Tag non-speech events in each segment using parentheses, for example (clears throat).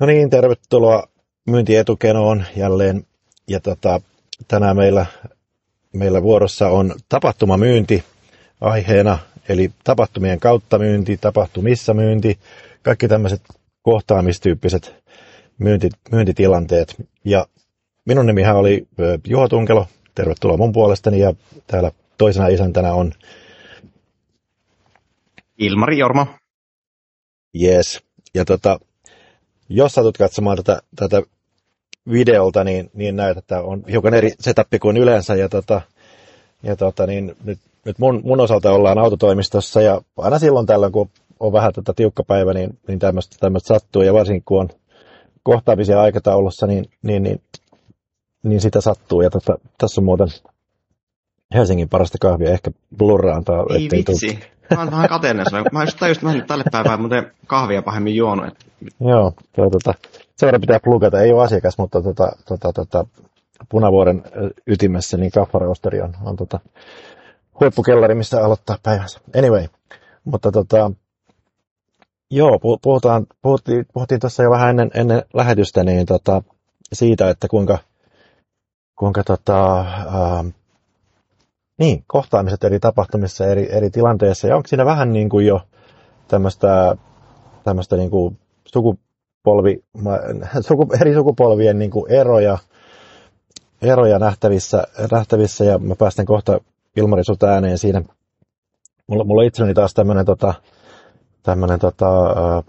No niin, tervetuloa myyntietukenoon jälleen. Ja tota, tänään meillä, meillä vuorossa on tapahtumamyynti aiheena, eli tapahtumien kautta myynti, tapahtumissa myynti, kaikki tämmöiset kohtaamistyyppiset myynti, myyntitilanteet. Ja minun nimihän oli Juho Tunkelo, tervetuloa mun puolestani ja täällä toisena isäntänä on Ilmari Jorma. Yes. Ja tota, jos satut katsomaan tätä, tätä videolta, niin, niin näet, että on hiukan eri setup kuin yleensä. Ja, tota, ja tota, niin nyt, nyt mun, mun, osalta ollaan autotoimistossa ja aina silloin tällöin, kun on vähän tätä tiukka päivä, niin, niin tämmöistä sattuu. Ja varsinkin kun on kohtaamisia aikataulussa, niin, niin, niin, niin sitä sattuu. Ja tota, tässä on muuten Helsingin parasta kahvia, ehkä blurraan. Ei vitsi. Mä oon vähän kateellinen Mä just tajusin, mä tälle päivään muuten kahvia pahemmin juonut. Että... Joo, tuo, tota, sen verran pitää plugata. Ei ole asiakas, mutta tota, tota, tota, Punavuoren ytimessä, niin kaffareosteri on, on tota, huippukellari, missä aloittaa päivänsä. Anyway, mutta tota, joo, puhutaan, puhuttiin, puhuttiin tuossa jo vähän ennen, ennen lähetystä niin tota, siitä, että kuinka, kuinka tota, ää, niin, kohtaamiset eri tapahtumissa, eri, eri tilanteissa. Ja onko siinä vähän niin kuin jo tämmöistä, tämmöistä niin kuin sukupolvi, (laughs) suku, eri sukupolvien niin kuin eroja, eroja nähtävissä, nähtävissä, ja mä päästän kohta Ilmari sut ääneen siinä. Mulla, mulla itselleni taas tämmöinen tota, tämmönen, tota, äh,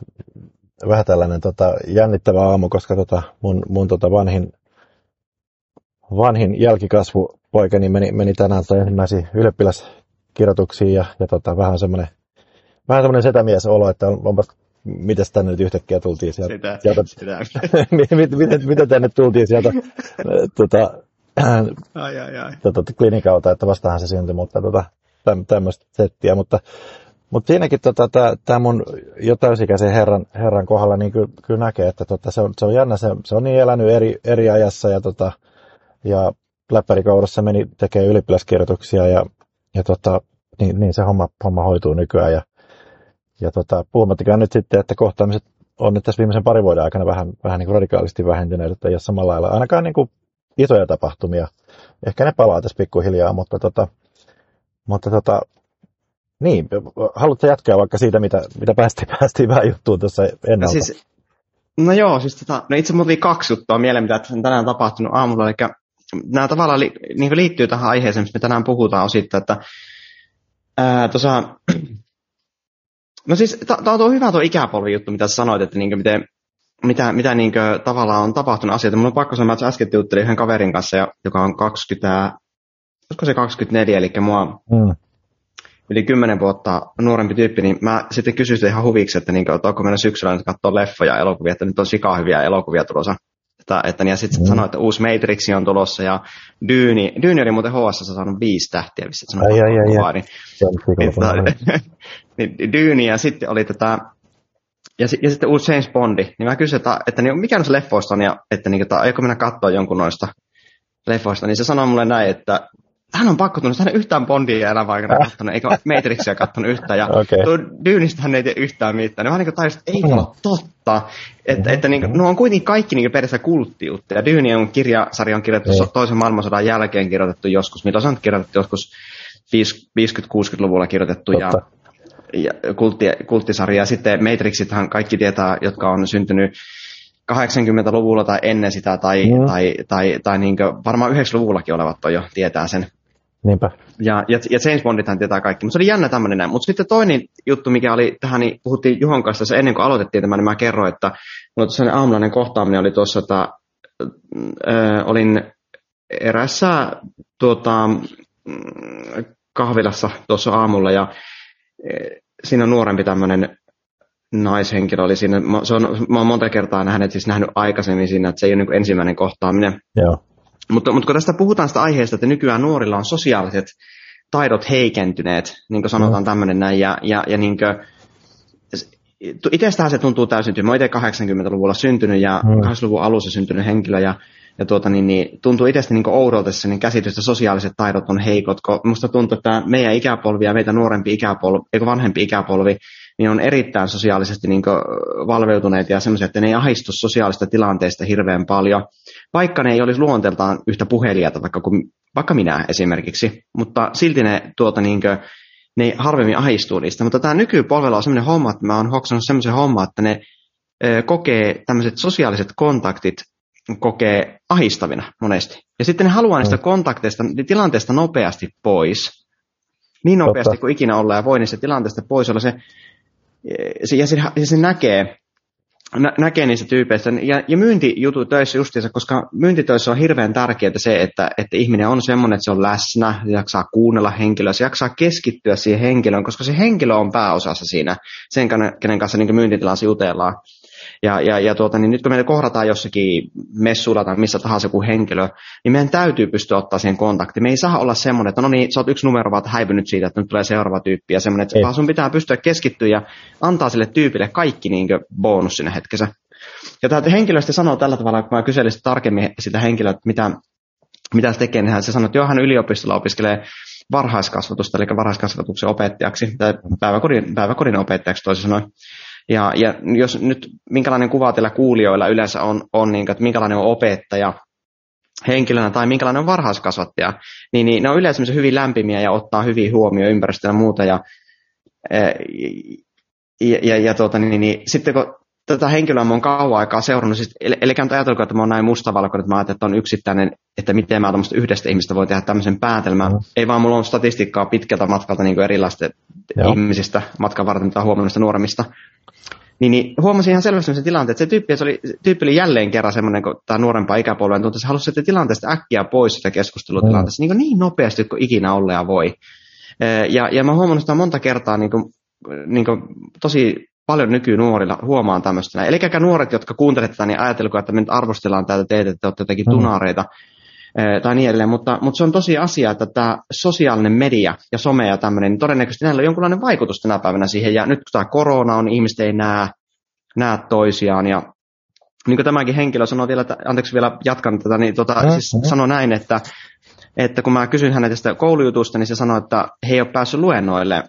vähän tällainen tota, jännittävä aamu, koska tota, mun, mun tota vanhin, vanhin jälkikasvu poikani meni, meni tänään tai ensimmäisiin ylioppilaskirjoituksiin ja, ja tota, vähän semmoinen vähän semmoinen setämies olo, että on, onpas miten tänne nyt yhtäkkiä tultiin sieltä? Sitä, sieltä sitä. (laughs) miten, miten, miten tänne tultiin sieltä tota, ai, ai, ai. Tota, klinikalta, että vastahan se syntyi, mutta tota, tämmöistä settiä, mutta, mutta siinäkin tota, tämä mun jo täysikäisen herran, herran kohdalla niin kyllä, kyllä näkee, että tota, se, on, se on jännä, se, se on niin elänyt eri, eri ajassa ja, tota, ja läppärikoulussa meni tekee ylioppilaskirjoituksia ja, ja tota, niin, niin, se homma, homma hoituu nykyään. Ja, ja tota, puhumattakaan nyt sitten, että kohtaamiset on nyt tässä viimeisen parin vuoden aikana vähän, vähän niin kuin radikaalisti vähentyneet, että ei ole samalla lailla ainakaan niin kuin isoja tapahtumia. Ehkä ne palaa tässä pikkuhiljaa, mutta, tota, mutta tota, niin, haluatko jatkaa vaikka siitä, mitä, mitä päästiin, (laughs) päästiin vähän juttuun tuossa ennalta? Siis, no joo, siis tota, no itse mulla kaksi juttua mieleen, mitä on tänään tapahtunut aamulla, eli nämä tavallaan li, niin liittyy tähän aiheeseen, mistä me tänään puhutaan osittain, että ää, tosa, (clears throat) no siis tämä on tuo hyvä tuo ikäpolvi juttu, mitä sanoit, että niin miten, mitä, mitä niin tavallaan on tapahtunut asioita. Mun on pakko sanoa, että äsken juttelin yhden kaverin kanssa, joka on 20, olisiko se 24, eli mua mm. Yli 10 vuotta nuorempi tyyppi, niin mä sitten kysyin ihan huviksi, että, niin että onko meillä syksyllä nyt katsoa leffoja ja elokuvia, että nyt on sikaa hyviä elokuvia tulossa että, että ja sitten mm. sanoi, että uusi Matrix on tulossa ja Dyyni, Dyyni oli muuten HS saanut viisi tähtiä, missä sanoi, ai, ai, ai, ai. Niin, niin, (laughs) niin, Dyyni ja sitten oli tätä, ja, ja sitten uusi James Bondi, niin mä kysyin, että, että niin, mikä on se leffoista on, ja että, niin, että aiko mennä katsoa jonkun noista leffoista, niin se sanoi mulle näin, että hän on pakko tunnistaa, hän yhtään Bondia elämän aikana äh. katsonut, eikä Matrixia katsonut yhtään, ja okay. tuo Dyynistä hän ei tiedä yhtään mitään. Ne vaan niin tajusin, että ei mm. ole totta, että, mm-hmm. että niin, no on kuitenkin kaikki niin periaatteessa kulttiutta, ja Dyyni on kirjasarja on kirjoitettu mm. toisen maailmansodan jälkeen kirjoitettu joskus, mitä se on kirjoitettu joskus 50-60-luvulla kirjoitettu, ja, ja kultti, kulttisarja, ja sitten Matrixithan kaikki tietää, jotka on syntynyt 80-luvulla tai ennen sitä, tai, mm. tai, tai, tai niin varmaan 90-luvullakin olevat on jo tietää sen. Niinpä. Ja, ja, ja James Bondithan tietää kaikki, mutta se oli jännä tämmöinen näin. Mutta sitten toinen juttu, mikä oli tähän, niin puhuttiin Juhon kanssa se ennen kuin aloitettiin tämä, niin mä kerroin, että mulla tuossa aamulainen kohtaaminen oli tuossa, että äh, olin erässä tuota, kahvilassa tuossa aamulla ja siinä on nuorempi tämmöinen naishenkilö oli siinä. Mä, se on, mä oon monta kertaa nähnyt, siis nähnyt aikaisemmin siinä, että se ei ole niin ensimmäinen kohtaaminen. Joo. Mutta, mutta kun tästä puhutaan sitä aiheesta, että nykyään nuorilla on sosiaaliset taidot heikentyneet, niin kuin sanotaan mm. tämmöinen näin, ja, ja, ja niin kuin, itsestähän se tuntuu täysin tyhmä. Mä 80-luvulla syntynyt ja mm. 80-luvun alussa syntynyt henkilö ja, ja tuota, niin, niin, tuntuu itsestä niin oudolta se niin käsitys, että sosiaaliset taidot on heikot. Kun musta tuntuu, että meidän ikäpolvi ja meitä nuorempi ikäpolvi, eikö vanhempi ikäpolvi, niin on erittäin sosiaalisesti niin valveutuneet ja semmoisia, että ne ei ahistu sosiaalista tilanteista hirveän paljon, vaikka ne ei olisi luonteeltaan yhtä puhelijata, vaikka, kuin, vaikka minä esimerkiksi, mutta silti ne tuota, niin kuin, ne harvemmin ahistuu niistä. Mutta tämä nykypolvella on sellainen homma, että mä oon hoksannut sellaisen homma, että ne ö, kokee tämmöiset sosiaaliset kontaktit kokee ahistavina monesti. Ja sitten ne haluaa niistä mm. kontakteista, tilanteesta nopeasti pois. Niin nopeasti Totta. kuin ikinä ollaan ja voi niistä tilanteesta pois olla se, se ja, se, ja se näkee, nä, näkee niistä tyypeistä. Ja, ja myyntijutu töissä justiinsa, koska myyntitöissä on hirveän tärkeää se, että, että ihminen on semmoinen, että se on läsnä, se jaksaa kuunnella henkilöä, se jaksaa keskittyä siihen henkilöön, koska se henkilö on pääosassa siinä, sen kenen kanssa niin myyntitilassa jutellaan. Ja, ja, ja tuota, niin nyt kun meitä kohdataan jossakin messuilla tai missä tahansa kuin henkilö, niin meidän täytyy pystyä ottaa siihen kontakti. Me ei saa olla semmoinen, että no niin, sä oot yksi numero vaan häipynyt siitä, että nyt tulee seuraava tyyppi ja semmoinen, että vaan sun pitää pystyä keskittyä ja antaa sille tyypille kaikki niin bonus sinne hetkessä. Ja tämä henkilö sitten sanoo tällä tavalla, kun mä kyselin sitä tarkemmin sitä henkilöä, että mitä, mitä se tekee, niin se sanoo, että joo, hän yliopistolla opiskelee varhaiskasvatusta, eli varhaiskasvatuksen opettajaksi, tai päiväkodin, päiväkodin opettajaksi toisin sanoen. Ja, ja jos nyt, minkälainen kuva teillä kuulijoilla yleensä on, on niin, että minkälainen on opettaja henkilönä tai minkälainen on varhaiskasvattaja, niin, niin ne on yleensä hyvin lämpimiä ja ottaa hyvin huomioon ympäristöä ja muuta. Ja, ja, ja, ja tuota, niin, niin, sitten kun tätä henkilöä mä oon kauan aikaa seurannut, siis, eli, eli ajatelko, että mä oon näin mustavalkoinen, että mä ajattelen, että on yksittäinen, että miten mä yhdestä ihmistä voi tehdä tämmöisen päätelmän. Mm. Ei vaan mulla on statistiikkaa pitkältä matkalta niin erilaisista Joo. ihmisistä matkan varten, mitä huomannut nuoremmista. Niin, niin huomasin ihan selvästi sen tilanteen, että se tyyppi, se oli, tyyppi oli jälleen kerran semmoinen, kun tämä nuorempaa ikäpolven tuntuu, että se halusi sitä tilanteesta äkkiä pois sitä keskustelutilanteesta, mm. niin, niin nopeasti kuin ikinä ollea voi. Ja, ja mä huomannut sitä monta kertaa niin kuin, niin kuin, tosi paljon nykynuorilla huomaan tämmöistä. Eli nuoret, jotka kuuntelevat tätä, niin ajatelko, että me nyt arvostellaan täältä teitä, että olette jotenkin mm. tunareita tai niin edelleen, mutta, mutta se on tosi asia, että tämä sosiaalinen media ja some ja tämmöinen, niin todennäköisesti näillä on jonkunlainen vaikutus tänä päivänä siihen, ja nyt kun tämä korona on, niin ihmiset ei näe, näe toisiaan, ja niin kuin tämäkin henkilö sanoi vielä, että, anteeksi vielä jatkan tätä, niin tota, mm, siis sanoi näin, että, että kun mä kysyin hänet tästä koulujutusta, niin se sanoi, että he ei ole päässyt luennoille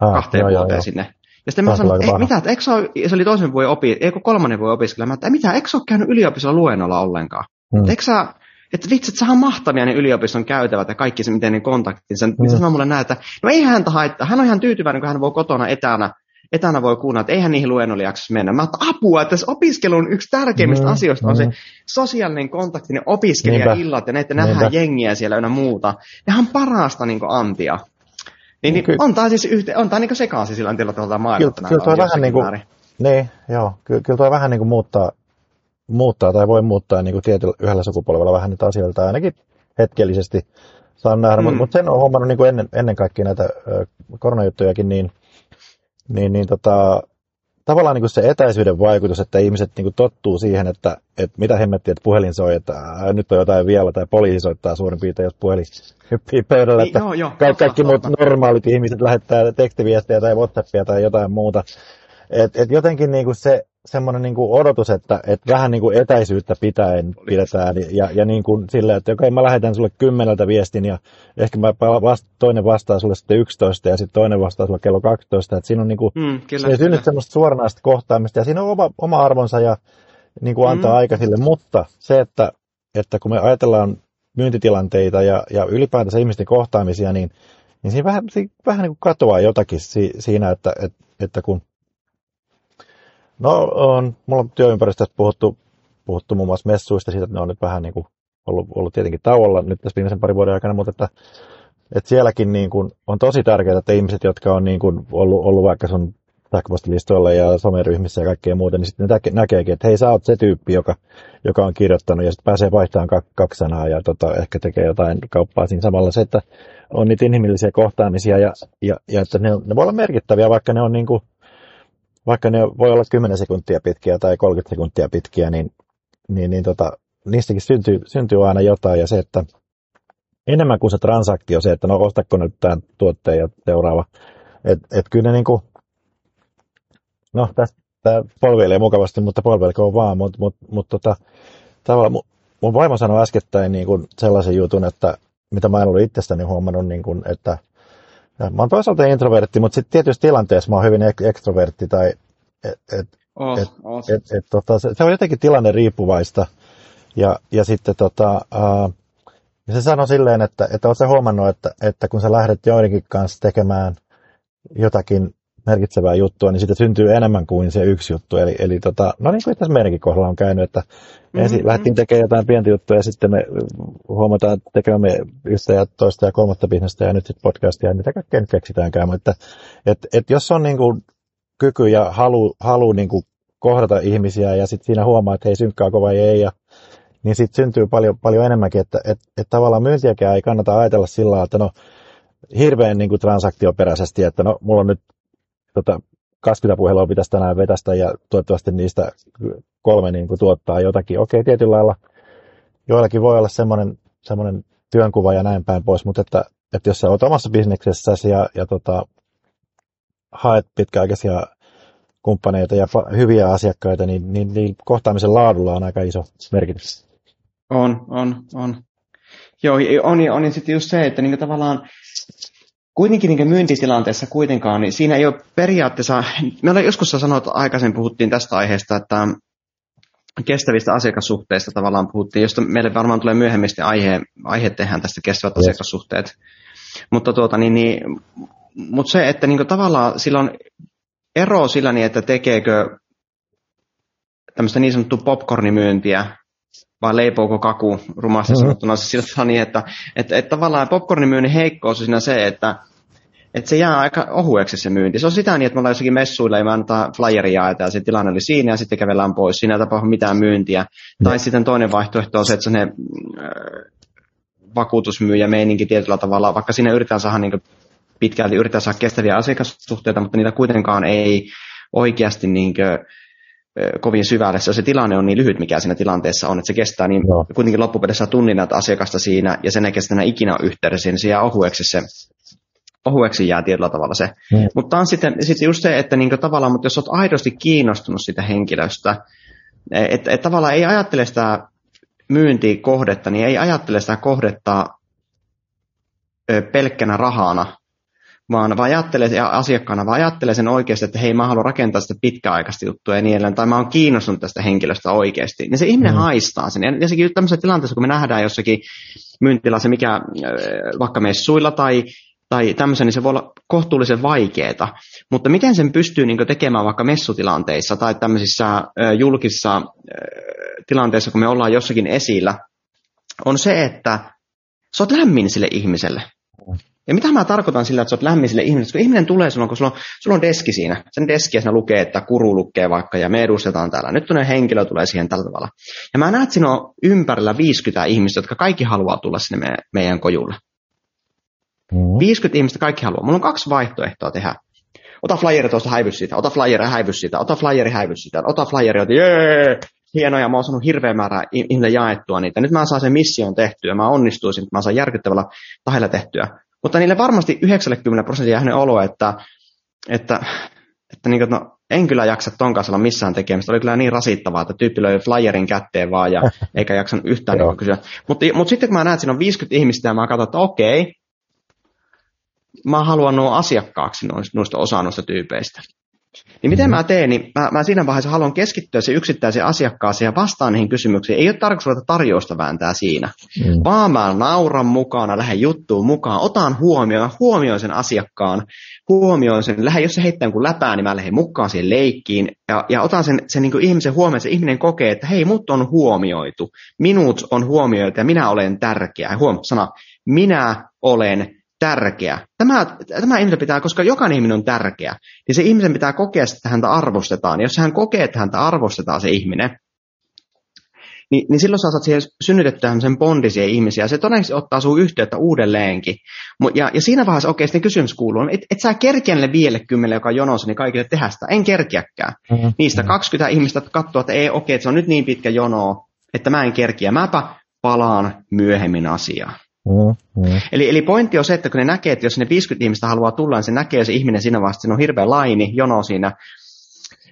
ah, kahteen joo, vuoteen joo, sinne. Ja sitten mä sanoin, että mitä, eikö se oli toisen voi opi, eikö kolmannen voi opiskella, mä että mitä, eikö ole käynyt yliopistolla luennolla ollenkaan? Hmm. Eikö sä, että vitsi, että sehän on mahtavia ne yliopiston käytävät ja kaikki se, miten ne kontaktinsa. Mm. Mitä sanoo mulle näin, että no ei häntä haittaa. Hän on ihan tyytyväinen, kun hän voi kotona etänä, etänä voi kuunnella, että eihän niihin luennolle jaksa mennä. Mä että apua, että tässä opiskelun yksi tärkeimmistä mm, asioista on se mm. sosiaalinen kontakti, ne opiskelijaillat ja ne, että nähdään jengiä siellä ynnä muuta. Ja on parasta niin antia. Niin, niin, on tämä siis yhte, on tämä niin sekaisin sillä tavalla maailma. Kyllä, kyllä tuo vähän niin kuin, niin, joo, kyllä, kyllä tuo vähän niin kuin muuttaa, muuttaa tai voi muuttaa niin kuin tietyllä yhdellä sukupolvella vähän niitä asioita, ainakin hetkellisesti saan nähdä, mm. mutta mut sen on huomannut niin kuin ennen, ennen kaikkea näitä ö, koronajuttujakin, niin, niin, niin tota, tavallaan niin kuin se etäisyyden vaikutus, että ihmiset niin kuin tottuu siihen, että, että mitä hemmettiä, että puhelin soi, että ää, nyt on jotain vielä, tai poliisi soittaa suurin piirtein, jos puhelin hyppii pöydällä, niin, että joo, joo, kaikki, kaikki muut normaalit ihmiset lähettää tekstiviestejä tai Whatsappia tai jotain muuta. Et, et jotenkin niin kuin se semmoinen niin kuin odotus, että, että vähän niin kuin etäisyyttä pitäen pidetään ja, ja niin kuin silleen, että okei, mä lähetän sulle kymmeneltä viestin ja ehkä mä vasta, toinen vastaa sulle sitten 11 ja sitten toinen vastaa sulle kello 12, että siinä on niin kuin, mm, kyllä, se synnyt semmoista suoranaista kohtaamista ja siinä on oma, oma arvonsa ja niin kuin antaa mm. aika sille, mutta se, että, että kun me ajatellaan myyntitilanteita ja, ja ylipäätänsä ihmisten kohtaamisia, niin, niin siinä vähän, siinä vähän niin kuin katoaa jotakin si, siinä, että, että, että kun No on, mulla on työympäristöstä puhuttu, puhuttu muun muassa messuista siitä, että ne on nyt vähän niin kuin ollut, ollut tietenkin tauolla nyt tässä viimeisen parin vuoden aikana, mutta että, että sielläkin niin kuin on tosi tärkeää, että ihmiset, jotka on niin kuin ollut, ollut vaikka sun sähköpostilistoilla ja someryhmissä ja kaikkea muuta, niin sitten ne näkeekin, että hei, sä oot se tyyppi, joka, joka on kirjoittanut ja sitten pääsee vaihtamaan kaksi sanaa ja tota, ehkä tekee jotain kauppaa siinä samalla. Se, että on niitä inhimillisiä kohtaamisia ja, ja, ja että ne, ne voi olla merkittäviä, vaikka ne on niin kuin vaikka ne voi olla 10 sekuntia pitkiä tai 30 sekuntia pitkiä, niin, niin, niin tota, niistäkin syntyy, syntyy aina jotain. Ja se, että enemmän kuin se transaktio, se, että no ostako nyt tämän tuotteen ja seuraava. Että et kyllä ne niin kuin, no tästä polveilee mukavasti, mutta polveilkoon vaan, mutta mut, mut, tota, tavallaan mun, mun vaimo sanoi äskettäin niin kuin sellaisen jutun, että mitä mä en ollut itsestäni huomannut, niin kuin, että ja mä oon toisaalta introvertti, mutta sitten tietysti tilanteessa mä oon hyvin ek- ekstrovertti tai et, et, oh, et, oh. Et, et, tota, se, se, on jotenkin tilanne riippuvaista. Ja, ja sitten tota, uh, se sanoi silleen, että, että oletko huomannut, että, että kun sä lähdet joidenkin kanssa tekemään jotakin merkitsevää juttua, niin siitä syntyy enemmän kuin se yksi juttu. Eli, eli tota, no niin kuin tässä meidänkin kohdalla on käynyt, että mm-hmm. ensin lähdettiin tekemään jotain pientä juttua ja sitten me huomataan tekemämme yhtä ja toista ja kolmatta bisnestä ja nyt sitten podcastia ja mitä kaikkea nyt keksitäänkään. Mutta et, et jos on niin kuin kyky ja halu, halu niin kuin kohdata ihmisiä ja sitten siinä huomaa, että hei synkkaako vai ei ja niin sitten syntyy paljon, paljon enemmänkin, että et, et tavallaan myyntiäkään ei kannata ajatella sillä tavalla, että no hirveän niin kuin transaktioperäisesti, että no mulla on nyt tota, 20 puhelua pitäisi tänään vetästä ja toivottavasti niistä kolme niin kuin, tuottaa jotakin. Okei, tietyllä lailla joillakin voi olla semmoinen, semmoinen työnkuva ja näin päin pois, mutta että, että jos sä oot omassa bisneksessäsi ja, ja tota, haet pitkäaikaisia kumppaneita ja hyviä asiakkaita, niin, niin, niin kohtaamisen laadulla on aika iso merkitys. On, on, on. Joo, on, on, on sitten just se, että niin tavallaan kuitenkin niin myyntitilanteessa kuitenkaan, niin siinä ei ole periaatteessa, me ollaan joskus sanonut, aikaisemmin puhuttiin tästä aiheesta, että kestävistä asiakassuhteista tavallaan puhuttiin, josta meille varmaan tulee myöhemmin aihe, aihe tehdään tästä kestävät yes. asiakassuhteet. Mutta tuota, niin, niin, mutta se, että niin tavallaan sillä on ero sillä niin, että tekeekö tämmöistä niin sanottua popcornimyyntiä vai leipouko kaku rumasti mm-hmm. sanottuna se sillä niin, että, että, että tavallaan popcornimyynnin heikkous on siinä se, että, että se jää aika ohueksi se myynti. Se on sitä niin, että me ollaan jossakin messuilla ja me antaa flyeria ja se tilanne oli siinä ja sitten kävellään pois. Siinä ei tapahdu mitään myyntiä. Mm. Tai sitten toinen vaihtoehto on se, että se ne äh, vakuutusmyyjä meininki tietyllä tavalla, vaikka siinä yritetään saada niin pitkälti yritetään saada kestäviä asiakassuhteita, mutta niitä kuitenkaan ei oikeasti niin kuin, kovin syvälle. Se, se tilanne on niin lyhyt, mikä siinä tilanteessa on, että se kestää niin no. kuitenkin loppupeleissä tunnin näitä asiakasta siinä, ja sen ei kestä ikinä yhteydessä, siinä se jää ohueksi se ohueksi jää tietyllä tavalla se. Mm. Mutta on sitten, sitten just se, että niinku tavallaan, mutta jos olet aidosti kiinnostunut sitä henkilöstä, että et tavallaan ei ajattele sitä myyntikohdetta, niin ei ajattele sitä kohdetta pelkkänä rahana, vaan, vaan ajattelee asiakkaana, vaan ajattelee sen oikeasti, että hei, mä haluan rakentaa sitä pitkäaikaista juttua ja niin edelleen, tai mä oon kiinnostunut tästä henkilöstä oikeasti, niin se ihminen mm. haistaa sen. Ja sekin tämmöisessä tilanteessa, kun me nähdään jossakin myyntilassa, mikä vaikka messuilla tai, tai tämmöisen, niin se voi olla kohtuullisen vaikeaa. Mutta miten sen pystyy niin tekemään vaikka messutilanteissa tai tämmöisissä julkisissa tilanteissa, kun me ollaan jossakin esillä, on se, että sä oot lämmin sille ihmiselle. Ja mitä mä tarkoitan sillä, että sä oot lämmin sille ihmiselle, kun ihminen tulee silloin, kun sulla on, sulla on deski siinä. Sen deski siinä lukee, että kuru lukee vaikka, ja me edustetaan täällä. Nyt tuonne henkilö tulee siihen tällä tavalla. Ja mä näen, että siinä on ympärillä 50 ihmistä, jotka kaikki haluaa tulla sinne me, meidän kojulle. Mm-hmm. 50 ihmistä kaikki haluaa. Mulla on kaksi vaihtoehtoa tehdä. Ota flyeri tuosta, häivy siitä. Ota flyeri, häivy siitä. Ota flyeri, häivy siitä. Ota flyeri, ota, jee! hienoja, mä oon saanut hirveä määrä ihmisiä jaettua niitä. Nyt mä saan sen mission tehtyä, mä onnistuisin, että mä saan järkyttävällä tahdella tehtyä. Mutta niille varmasti 90 prosenttia hänen olo, että, että, että niin kuin, no, en kyllä jaksa ton kanssa olla missään tekemistä. Oli kyllä niin rasittavaa, että tyyppi löi flyerin kätteen vaan ja (laughs) eikä jaksanut yhtään niin kysyä. Mutta, mutta sitten kun mä näen, että siinä on 50 ihmistä ja mä katson, että okei, mä haluan nuo asiakkaaksi noista osa noista tyypeistä. Niin miten mm-hmm. mä teen, niin mä, mä siinä vaiheessa haluan keskittyä se yksittäiseen asiakkaaseen ja vastaan niihin kysymyksiin. Ei ole tarkoitus ruveta tarjousta vääntää siinä, mm. vaan mä nauran mukana, lähden juttuun mukaan, otan huomioon, huomioon sen asiakkaan, huomioon sen, lähden, jos se heittää jonkun läpää, niin mä lähden mukaan siihen leikkiin ja, ja otan sen, sen niin ihmisen huomioon, se ihminen kokee, että hei, mut on huomioitu, minut on huomioitu ja minä olen tärkeä. Huom, sana, minä olen tärkeä. Tämä, tämä ihminen pitää, koska jokainen ihminen on tärkeä, niin se ihmisen pitää kokea, että häntä arvostetaan. Jos hän kokee, että häntä arvostetaan se ihminen, niin, niin silloin sä saat siihen synnytettyä sen bondisia ihmisiä. Se todennäköisesti ottaa sun yhteyttä uudelleenkin. Ja, ja siinä vaiheessa okei, sitten kysymys kuuluu, että et sä kerkiä vielle kymmenen, joka on jonossa, niin kaikille tehdä sitä. En kerkiäkään. Mm-hmm. Niistä 20 ihmistä katsoo, että ei, okei, että se on nyt niin pitkä jono, että mä en kerkiä. Mäpä palaan myöhemmin asiaan. Mm, mm. Eli, eli pointti on se, että kun ne näkee, että jos ne 50 ihmistä haluaa tulla, niin se näkee se ihminen siinä vaiheessa, että siinä on hirveä laini, jono siinä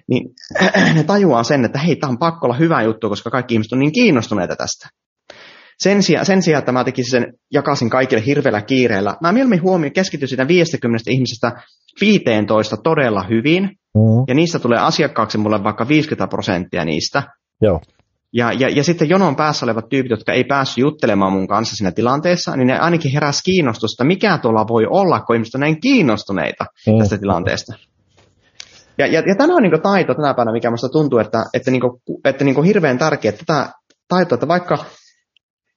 niin (clears throat) ne tajuaa sen, että hei, tämä on pakko olla hyvä juttu, koska kaikki ihmiset on niin kiinnostuneita tästä. Sen sijaan, sen sijaan, että mä tekisin sen, jakasin kaikille hirveällä kiireellä, mä mieluummin huomioon keskityn siitä 50 ihmisestä 15 todella hyvin, mm. ja niistä tulee asiakkaaksi mulle vaikka 50 prosenttia niistä. Joo. Ja, ja, ja sitten jonon päässä olevat tyypit, jotka ei päässyt juttelemaan mun kanssa siinä tilanteessa, niin ne ainakin heräsi kiinnostusta, mikä tuolla voi olla, kun ihmiset on näin kiinnostuneita mm. tästä tilanteesta. Ja, ja, ja tämä on niin taito tänä päivänä, mikä minusta tuntuu, että, että, niin kuin, että niin hirveän tärkeä tätä taitoa, että vaikka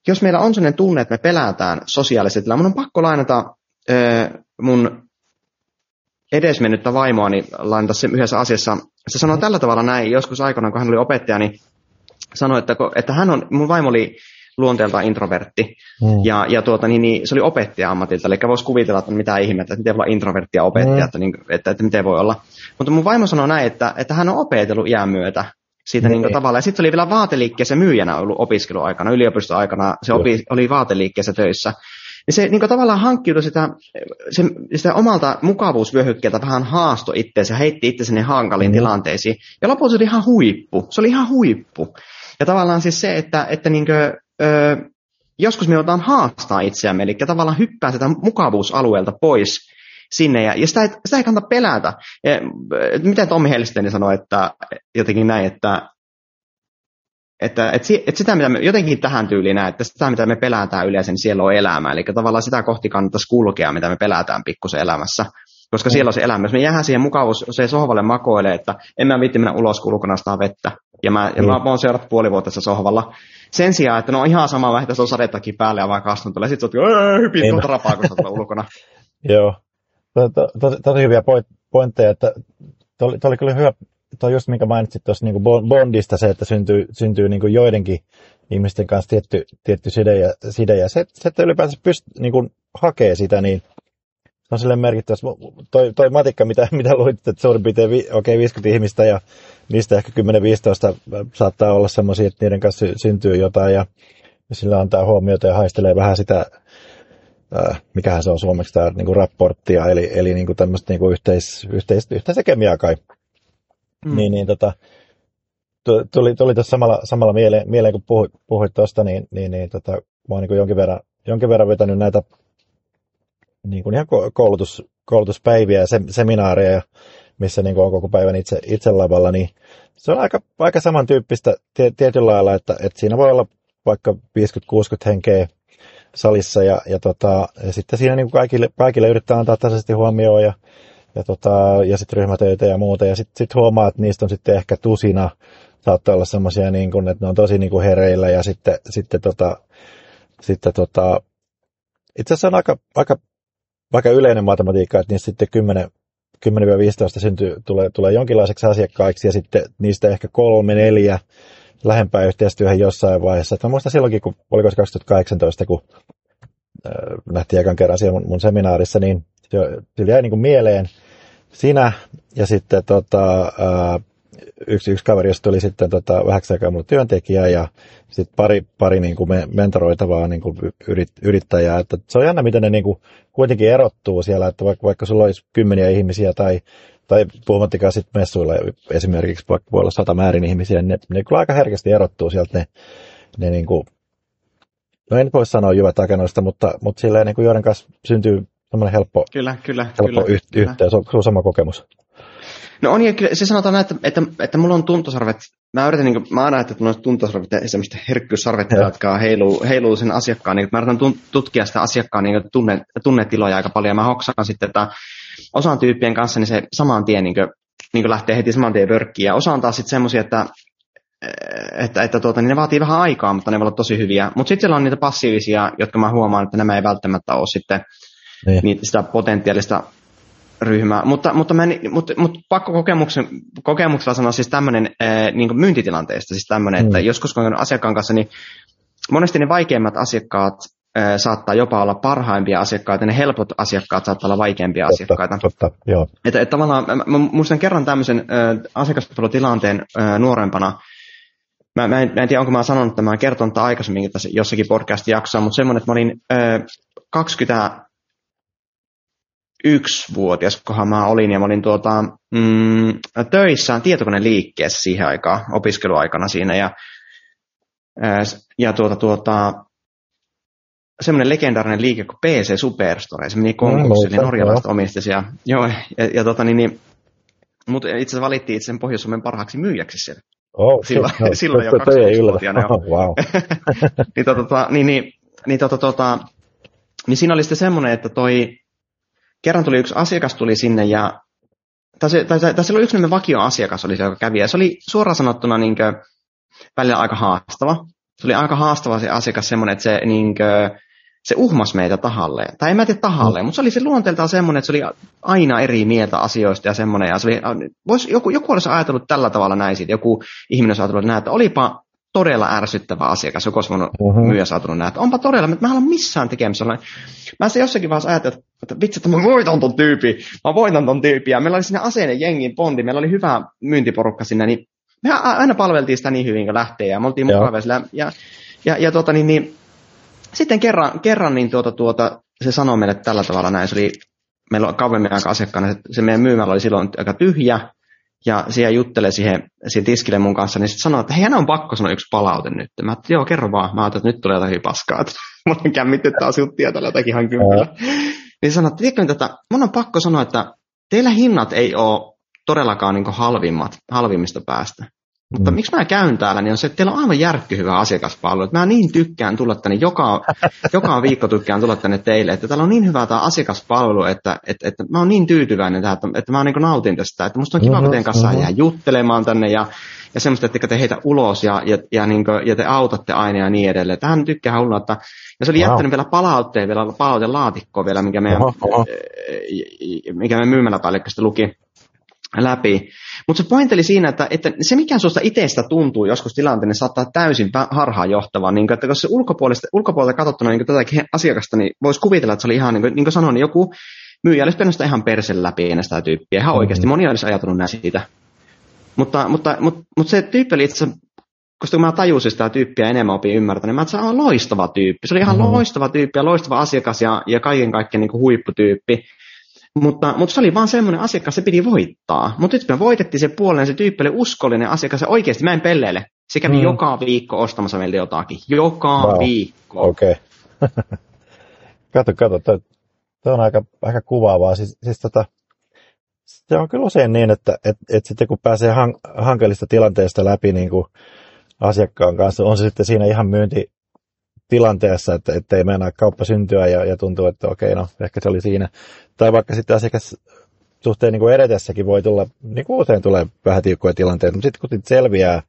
jos meillä on sellainen tunne, että me pelätään sosiaalisesti, mun on pakko lainata ö, mun edesmennyttä vaimoa, niin lainata se yhdessä asiassa. Se sanoi tällä tavalla näin, joskus aikana, kun hän oli opettaja, niin sanoi, että, että hän on, mun vaimo oli luonteeltaan introvertti, mm. ja, ja tuota, niin, niin, se oli opettaja ammatilta, eli voisi kuvitella, että mitä ihmettä, että miten voi olla introvertti ja opettaja, mm. että, niin, että, että, miten voi olla. Mutta mun vaimo sanoi näin, että, että hän on opetellut iän myötä siitä niin. Niin tavalla. Ja sitten oli vielä vaateliikkeessä myyjänä ollut opiskeluaikana, yliopistoaikana, se opi, oli vaateliikkeessä töissä. Ja se niin tavallaan hankkiutui sitä, se, sitä omalta mukavuusvyöhykkeeltä vähän haasto itseensä, heitti itse sinne hankaliin mm. tilanteisiin. Ja lopulta se oli ihan huippu. Se oli ihan huippu. Ja tavallaan siis se, että, että niin kuin, ö, joskus me joudutaan haastaa itseämme, eli tavallaan hyppää sitä mukavuusalueelta pois sinne, ja, ja sitä, ei, sitä ei kannata pelätä. Ja, miten Tommi Helsteni sanoi, että jotenkin näin, että että, että, että sitä, mitä me jotenkin tähän tyyliin että sitä, mitä me pelätään yleensä, niin siellä on elämä. Eli tavallaan sitä kohti kannattaisi kulkea, mitä me pelätään pikkusen elämässä. Koska siellä on se elämä. Jos me jäädään siihen mukavuus, se sohvalle makoilee, että en mä viitti mennä ulos, kun vettä. Ja mä, ja mm. mä oon seurattu puoli vuotta tässä sohvalla. Sen sijaan, että no ihan sama vähän, se on sadettakin päälle ja vaan kastunut tulee. Sitten sä oot, hypit niin. tuolta rapaa, kun sä ulkona. (laughs) Joo. Tosi, tosi hyviä pointteja, että toi oli, kyllä hyvä, toi just minkä mainitsit tuossa niin Bondista se, että syntyy, syntyy niin joidenkin ihmisten kanssa tietty, tietty side ja, side ja se, se, että ylipäänsä pystyy niin hakee sitä, niin on sille merkittävä. Toi, toi matikka, mitä, (laughs) mitä luit, että suurin piirtein vi, okay, 50 ihmistä ja niistä ehkä 10-15 saattaa olla semmoisia, että niiden kanssa syntyy jotain ja, sillä antaa huomiota ja haistelee vähän sitä, äh, mikähän se on suomeksi tämä niin kuin rapporttia, eli, eli niin kuin tämmöistä niin kuin yhteis, yhteis, yhteistä kemiaa kai. Mm. Niin, niin tota, tuli, tuli tuossa samalla, samalla mieleen, mieleen kun puhuit, puhuit tuosta, niin, niin, niin tota, mä oon niin jonkin, verran, jonkin verran vetänyt näitä niin kuin ihan koulutus, koulutuspäiviä ja seminaareja, missä niin kuin on koko päivän itse, itse lavalla, niin se on aika, aika samantyyppistä tietyllä lailla, että, että siinä voi olla vaikka 50-60 henkeä salissa ja, ja, tota, ja sitten siinä niin kuin kaikille, kaikille yrittää antaa tasaisesti huomioon ja, ja, tota, ja sitten ryhmätöitä ja muuta. Ja sitten sit huomaa, että niistä on sitten ehkä tusina, saattaa olla semmoisia, niin kuin, että ne on tosi niin kuin hereillä ja sitten, sitten, tota, sitten tota, itse asiassa on aika, aika vaikka yleinen matematiikka, että niistä sitten 10, 10-15 syntyy, tulee, tulee jonkinlaiseksi asiakkaiksi ja sitten niistä ehkä kolme, neljä lähempää yhteistyöhön jossain vaiheessa. Että mä muistan silloinkin, kun oliko se 2018, kun äh, nähtiin ekan kerran siellä mun, mun seminaarissa, niin se, se jäi niin kuin mieleen sinä ja sitten tota, äh, yksi, yksi kaveri, josta tuli sitten tota, vähäksi aikaa mulle työntekijä ja sitten pari, pari niin kuin mentoroitavaa niin kuin yrit, yrittäjää. Että se on jännä, miten ne niin kuin kuitenkin erottuu siellä, että vaikka, vaikka sulla olisi kymmeniä ihmisiä tai, tai puhumattakaan sitten messuilla esimerkiksi vaikka voi olla sata määrin ihmisiä, niin ne, ne kyllä aika herkästi erottuu sieltä ne, ne niin kuin, no en voi sanoa jyvät rakennus, mutta, mutta silleen niin kuin joiden kanssa syntyy semmoinen helppo, kyllä, kyllä, helppo kyllä, yh, kyllä. yhteys. On, on sama kokemus. No on, ja kyllä se sanotaan näin, että, että, että mulla on tuntosarvet, mä yritän, niin kuin, mä aina että mulla on tuntosarvet ja semmoista herkkyyssarvet, jotka heiluu, heiluu sen asiakkaan, niin mä yritän tutkia sitä asiakkaan niin tunne, tunnetiloja aika paljon, ja mä hoksaan sitten, että osan tyyppien kanssa niin se saman tien niin kuin, niin kuin lähtee heti saman tien vörkkiin, ja osa on taas sitten semmoisia, että että, että tuota, niin ne vaatii vähän aikaa, mutta ne voi olla tosi hyviä. Mutta sitten siellä on niitä passiivisia, jotka mä huomaan, että nämä ei välttämättä ole sitten niin. Niin sitä potentiaalista ryhmää. Mutta, mutta, mä, mutta, mutta pakko kokemuksen, kokemuksella sanoa siis tämmöinen äh, niin myyntitilanteesta, siis tämmöinen, mm. että joskus kun on asiakkaan kanssa, niin monesti ne vaikeimmat asiakkaat äh, saattaa jopa olla parhaimpia asiakkaita, ne helpot asiakkaat saattaa olla vaikeampia totta, asiakkaita. Totta, joo. Että, että tavallaan, mä muistan kerran tämmöisen äh, asiakaspalvelutilanteen äh, nuorempana, Mä, mä, en, mä en tiedä, onko mä sanonut tämän, kertonut aikaisemmin tässä jossakin podcast-jaksossa, mutta semmoinen, että mä olin ö, 20 21-vuotias, kohan mä olin, ja mä olin tuota, mm, töissä tietokoneliikkeessä siihen aikaan, opiskeluaikana siinä, ja, ja tuota, tuota, semmoinen legendaarinen liike kuin PC Superstore, se meni mm, norjalaiset omisti ja, joo, ja, ja tota, niin, niin, mutta itse asiassa valittiin itse Pohjois-Suomen parhaaksi myyjäksi siellä. Oh, silloin, no, (laughs) silloin jo 26-vuotiaana. Oh, wow. (laughs) niin, tota, tota, niin, niin, niin, tota, tota, niin siinä oli sitten semmoinen, että toi, kerran tuli yksi asiakas tuli sinne ja tai, se, tai, tai, tai oli yksi vakioasiakas oli se, joka kävi, ja se oli suoraan sanottuna niin kuin, välillä aika haastava. Se oli aika haastava se asiakas semmoinen, että se niin kuin, se uhmas meitä tahalleen. Tai en mä tiedä tahalleen, mm. mutta se oli se luonteeltaan semmoinen, että se oli aina eri mieltä asioista ja semmoinen. Ja se oli, vois, joku, joku olisi ajatellut tällä tavalla näin siitä, joku ihminen olisi ajatellut näin, että olipa todella ärsyttävä asiakas, joku olisi voinut uh-huh. myös ajatellut näin, että onpa todella, mutta mä en ole missään tekemisissä. Mä se jossakin vaiheessa ajattelin, että vitsi, että mä voitan ton tyypin, mä voitan ton tyypin. Ja meillä oli sinne aseinen jengin pondi, meillä oli hyvä myyntiporukka sinne, niin me aina palveltiin sitä niin hyvin, kun lähtee, ja me oltiin mukavia Ja, ja, ja, ja tota, niin, niin, sitten kerran, kerran niin tuota, tuota, se sanoi meille tällä tavalla näin, se oli, meillä on kauemmin aika asiakkaana, se meidän myymällä oli silloin aika tyhjä, ja siellä juttelee siihen, siihen tiskille mun kanssa, niin sitten sanoi, että hei, hän on pakko sanoa yksi palaute nyt. Mä että joo, kerro vaan. Mä ajattelin, että nyt tulee jotakin paskaa. Mä olen (laughs) kämmitty taas juttia tällä jotakin ihan kympillä. niin sanoi, että tiedätkö, että mun on pakko sanoa, että teillä hinnat ei ole todellakaan niin halvimmat, halvimmista päästä. Mutta mm. miksi mä käyn täällä, niin on se, että teillä on aivan järkkyhyvä asiakaspalvelu. Mä niin tykkään tulla tänne, joka, (laughs) joka viikko tykkään tulla tänne teille, että täällä on niin hyvä tämä asiakaspalvelu, että, että, että mä oon niin tyytyväinen tähän, että, että mä niin nautin tästä. Että musta on kiva, mm-hmm, kun teidän kanssa mm-hmm. jää juttelemaan tänne ja, ja semmoista, että te heitä ulos ja, ja, ja, niin kuin, ja te autatte aina ja niin edelleen. Tähän tykkää hullua, että ja se oli wow. jättänyt vielä palautteen, vielä palautelaatikkoa vielä, mikä meidän, oho, oho. mikä meidän myymäläpäällikkö luki läpi. Mutta se pointti oli siinä, että, että se mikä sinusta itsestä tuntuu joskus tilanteen, niin saattaa täysin harhaanjohtavaa. Niin että jos se ulkopuolelta, ulkopuolelta katsottuna niin tätäkin asiakasta, niin voisi kuvitella, että se oli ihan, niin kuin, niin kuin sanoin, niin joku myyjä olisi pitänyt ihan persen läpi ennen sitä tyyppiä. Ihan mm-hmm. oikeasti, moni olisi ajatellut näin siitä. Mutta, mutta, mutta, mutta se tyyppi oli itse koska kun mä tajusin sitä tyyppiä enemmän opin ymmärtämään, niin mä että se on loistava tyyppi. Se oli ihan mm-hmm. loistava tyyppi ja loistava asiakas ja, ja kaiken kaikkiaan niin huipputyyppi. Mutta, mutta se oli vaan semmoinen asiakas, se piti voittaa. Mutta nyt me voitettiin se puolen, se tyyppi oli uskollinen asiakas, ja oikeasti mä en pelleile. Se kävi mm. joka viikko ostamassa meiltä jotakin. Joka wow. viikko. Okei. Okay. (laughs) kato, kato, toi on aika, aika kuvaavaa. Siis, siis tota, se on kyllä usein niin, että et, et sitten kun pääsee han, hankalista tilanteesta läpi niin kuin asiakkaan kanssa, on se sitten siinä ihan myynti, tilanteessa, että, että ei mennä kauppa syntyä ja, ja tuntuu, että okei, no ehkä se oli siinä. Tai vaikka sitten asiakas suhteen niin kuin edetessäkin voi tulla, niin kuin usein tulee vähän tiukkoja tilanteita, mutta sitten kun sit selviää,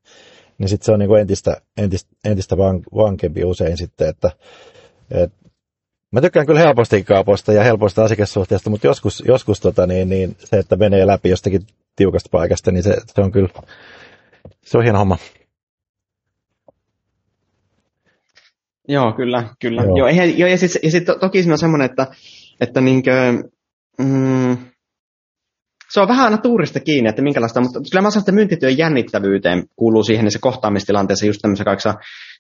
niin sitten se on niin kuin entistä, entistä, entistä van, vankempi usein sitten, että et, Mä tykkään kyllä helposti kaupoista ja helpoista asiakassuhteista, mutta joskus, joskus tota, niin, niin se, että menee läpi jostakin tiukasta paikasta, niin se, se on kyllä, se on hieno homma. Joo, kyllä, kyllä. Joo. Joo, eihän, joo ja sitten ja sit to, toki siinä on semmoinen, että, että niinkö, mm, se on vähän aina tuurista kiinni, että minkälaista, mutta kyllä mä sanon, että myyntityön jännittävyyteen kuuluu siihen, niin se kohtaamistilanteessa, just tämmöisessä kaikissa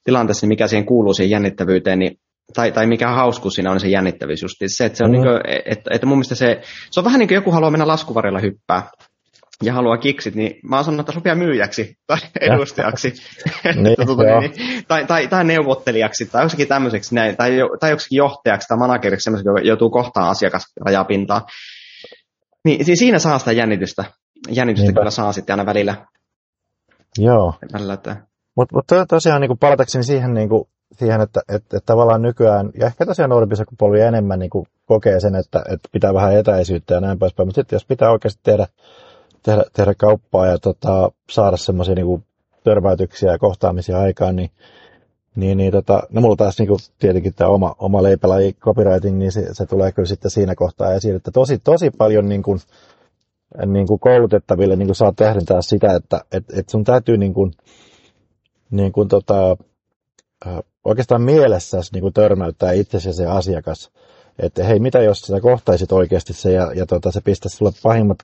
tilanteessa, niin mikä siihen kuuluu siihen jännittävyyteen, niin tai, tai mikä hauskuus siinä on se jännittävyys just se, että se on mm. niin kuin, että, että mun mielestä se, se on vähän niin kuin joku haluaa mennä laskuvarilla hyppää ja haluaa kiksit, niin mä oon sanonut, että sopia myyjäksi tai (laughs) edustajaksi (laughs) niin, tuota, niin, tai, tai, tai, neuvottelijaksi tai jossakin tämmöiseksi näin, tai, tai joksikin johtajaksi tai manageriksi semmoiseksi, joka joutuu kohtaan asiakasrajapintaa. Niin siis siinä saa sitä jännitystä. Jännitystä Niinpä. kyllä saa sitten aina välillä. Joo. Mutta mut tosiaan niin palatakseni siihen, niin kuin, siihen että, että, että, tavallaan nykyään, ja ehkä tosiaan nuorempi sukupolvi enemmän niin kuin kokee sen, että, että pitää vähän etäisyyttä ja näin poispäin, mutta sitten jos pitää oikeasti tehdä tehdä, tehdä kauppaa ja tota, saada semmoisia niin törmäytyksiä ja kohtaamisia aikaan, niin, niin, niin tota, no mulla taas niin kuin, tietenkin tämä oma, oma leipälaji copywriting, niin se, se, tulee kyllä sitten siinä kohtaa esiin, että tosi, tosi paljon niin kuin, niin kuin koulutettaville niin kuin saa tähdentää sitä, että et, et sun täytyy niin kuin, niin tota, oikeastaan mielessäsi niin kuin törmäyttää itsesi se asiakas. Että hei, mitä jos sä kohtaisit oikeasti se ja, ja tota, se pistäisi sulle pahimmat